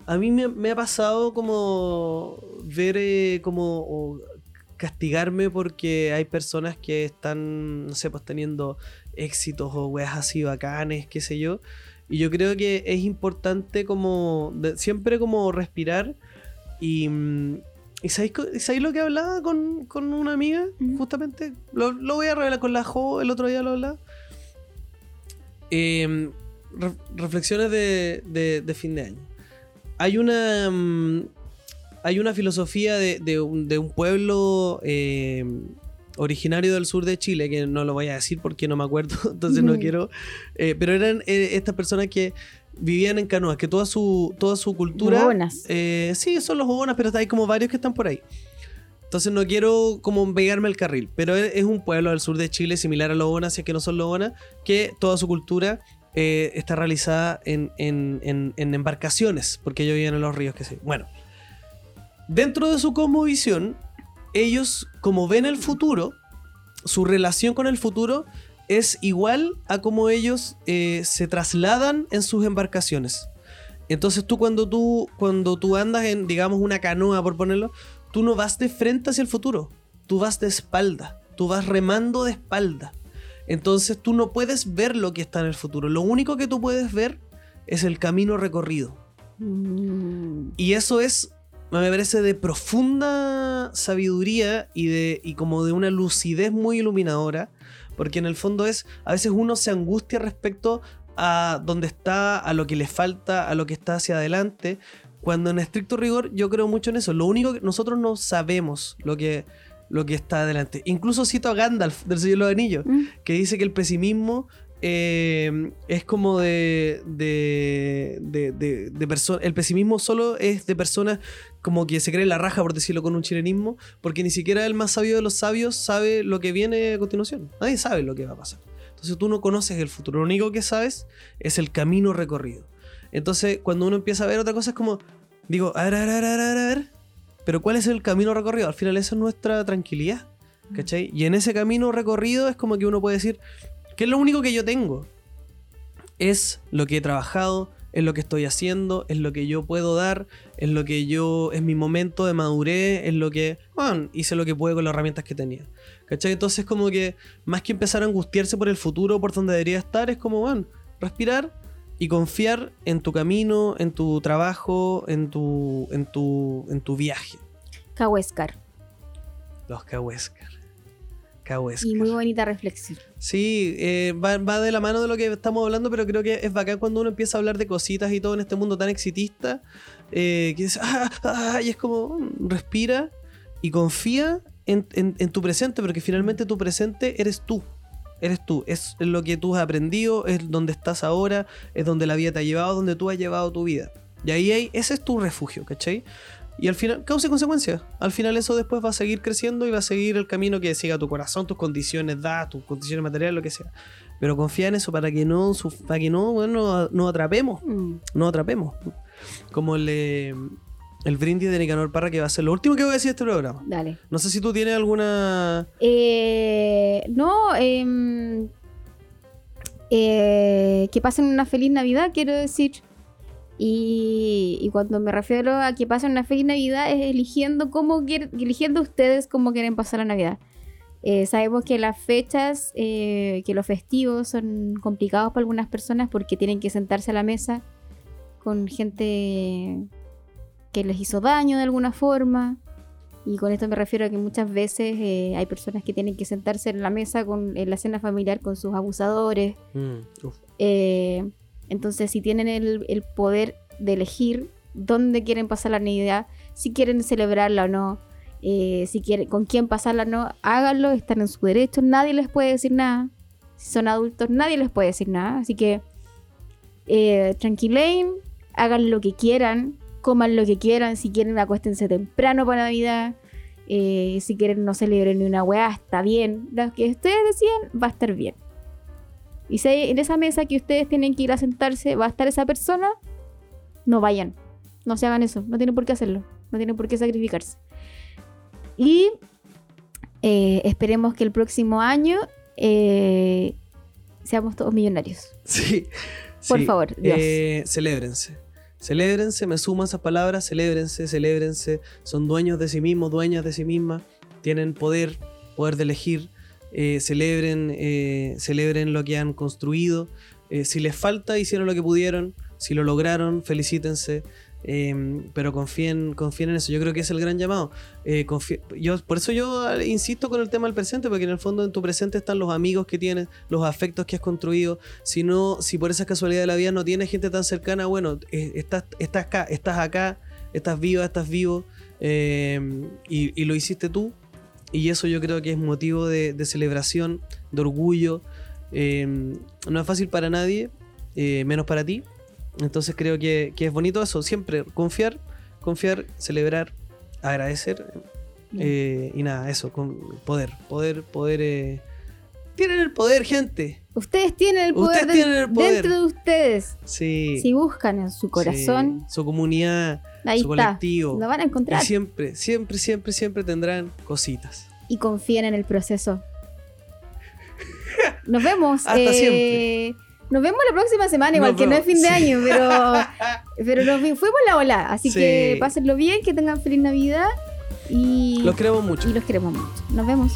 a mí me, me ha pasado como ver eh, como o castigarme porque hay personas que están, no sé, pues teniendo éxitos o weas así bacanes, qué sé yo. Y yo creo que es importante como de- siempre como respirar y... mm, ¿Y sabéis, sabéis lo que hablaba con, con una amiga? Justamente. Lo, lo voy a revelar con la Jo, el otro día lo hablaba. Eh, re- reflexiones de, de- de fin de año. Hay una. mm, hay una filosofía de, de un, pueblo eh, originario del sur de Chile, que no lo voy a decir porque no me acuerdo, *laughs* entonces no quiero. eh, pero eran eh, estas personas que vivían en canoas, que toda su, toda su cultura. Eh, sí, son los ogonas, pero hay como varios que están por ahí. Entonces no quiero como pegarme el carril, pero es un pueblo al sur de Chile similar a los ogonas, si es que no son los ogonas, que toda su cultura eh, está realizada en, en- en- embarcaciones, porque ellos viven en los ríos, que sé. Bueno, dentro de su cosmovisión, ellos como ven el futuro, su relación con el futuro es igual a como ellos eh, se trasladan en sus embarcaciones. Entonces tú cuando tú cuando tú andas en digamos una canoa por ponerlo, tú no vas de frente hacia el futuro, tú vas de espalda, tú vas remando de espalda. Entonces tú no puedes ver lo que está en el futuro, lo único que tú puedes ver es el camino recorrido. Mm, Y eso es, me parece, de profunda sabiduría y, de, y como de una lucidez muy iluminadora, porque en el fondo es, a veces uno se angustia respecto a dónde está, a lo que le falta, a lo que está hacia adelante, cuando en estricto rigor yo creo mucho en eso. Lo único que nosotros no sabemos lo que, lo que está adelante. Incluso cito a Gandalf del Señor de los Anillos mm, que dice que el pesimismo eh, es como de. de, de, de- de perso- El pesimismo solo es de personas como que se creen la raja, por decirlo con un chilenismo, porque ni siquiera el más sabio de los sabios sabe lo que viene a continuación. Nadie sabe lo que va a pasar. Entonces tú no conoces el futuro. Lo único que sabes es el camino recorrido. Entonces, cuando uno empieza a ver otra cosa, es como. Digo, a ver, a ver, a ver, a ver, a ver. Pero ¿cuál es el camino recorrido? Al final, esa es nuestra tranquilidad. ¿Cachai? Y en ese camino recorrido es como que uno puede decir, que es lo único que yo tengo. Es lo que he trabajado, es lo que estoy haciendo, es lo que yo puedo dar, es lo que yo, es mi momento de madurez, es lo que, bueno, hice lo que pude con las herramientas que tenía. ¿Cachai? Entonces como que más que empezar a angustiarse por el futuro, por donde debería estar, es como, bueno, respirar y confiar en tu camino, en tu trabajo, en tu, en tu, en tu viaje. Cahuéscar. Los Cahuéscar. Cahuéscar. Y muy bonita reflexión. Sí, eh, va, va de la mano de lo que estamos hablando, pero creo que es bacán cuando uno empieza a hablar de cositas y todo en este mundo tan exitista, eh, que es, ah, ah, y es como, mm, respira y confía en, en- en tu presente, porque finalmente tu presente eres tú. Eres tú, es lo que tú has aprendido, es donde estás ahora, es donde la vida te ha llevado, donde tú has llevado tu vida. Y ahí ese es tu refugio, ¿cachai? Y al final, causa y consecuencia. Al final eso después va a seguir creciendo y va a seguir el camino que siga tu corazón, tus condiciones dadas, tus condiciones materiales, lo que sea. Pero confía en eso para que no, para que no, bueno, no atrapemos, Mm. no atrapemos. Como el, eh, el brindis de Nicanor Parra que va a ser lo último que voy a decir de este programa. Dale. No sé si tú tienes alguna... Eh, no, em, eh, que pasen una feliz Navidad, quiero decir. Y, y cuando me refiero a que pasen una feliz Navidad es eligiendo cómo quieren, eligiendo ustedes cómo quieren pasar la Navidad. Eh, sabemos que las fechas, eh, que los festivos son complicados para algunas personas porque tienen que sentarse a la mesa con gente que les hizo daño de alguna forma. Y con esto me refiero a que muchas veces eh, hay personas que tienen que sentarse en la mesa con, en la cena familiar con sus abusadores. Mm. Eh, entonces, si tienen el, el poder de elegir dónde quieren pasar la Navidad, si quieren celebrarla o no, eh, si quieren, con quién pasarla o no, háganlo, están en su derecho, nadie les puede decir nada. Si son adultos, nadie les puede decir nada. Así que tranquilen, hagan lo que quieran, coman lo que quieran, si quieren acuéstense temprano para Navidad. eh, si quieren no celebren ni una weá, está bien. Lo que ustedes decían va a estar bien. Y si en esa mesa que ustedes tienen que ir a sentarse, va a estar esa persona, no vayan. No se hagan eso. No tienen por qué hacerlo. No tienen por qué sacrificarse. Y eh, esperemos que el próximo año eh, seamos todos millonarios. Sí. Por sí. favor, Dios. Eh, celébrense. Celébrense, me sumo a esas palabras, celébrense, celébrense. Son dueños de sí mismos, dueñas de sí mismas. Tienen poder, poder de elegir. Eh, celebren, eh, celebren lo que han construido. Eh, si les falta, hicieron lo que pudieron. Si lo lograron, felicítense. Eh, pero confíen, confíen en eso. Yo creo que es el gran llamado. Eh, por eso yo eh, insisto con el tema del presente, porque en el fondo en tu presente están los amigos que tienes, los afectos que has construido. Si si por esa casualidad de la vida no tienes gente tan cercana, bueno, eh, estás, estás acá, estás acá, estás viva, estás vivo, eh, y, lo hiciste tú. Y eso yo creo que es motivo de, celebración, de orgullo. Eh, no es fácil para nadie, eh, menos para ti. Entonces creo que, que es bonito eso, siempre confiar, confiar, celebrar, agradecer. eh, y nada, eso, con poder, poder, poder. eh, tienen el poder, gente. Ustedes tienen el poder, Ustedes de- tienen el poder. dentro de ustedes. Sí. Si buscan en su corazón, sí, su comunidad, ahí su está. colectivo. Lo van a Y encontrar. siempre, siempre, siempre, siempre tendrán cositas. Y confíen en el proceso. Nos vemos. *laughs* Hasta eh, siempre. Nos vemos la próxima semana, igual que no es fin de sí. año, pero, *laughs* pero nos vi- fuimos la ola. Así Sí. que pásenlo bien, que tengan feliz Navidad y, Los queremos mucho. y los queremos mucho. Nos vemos.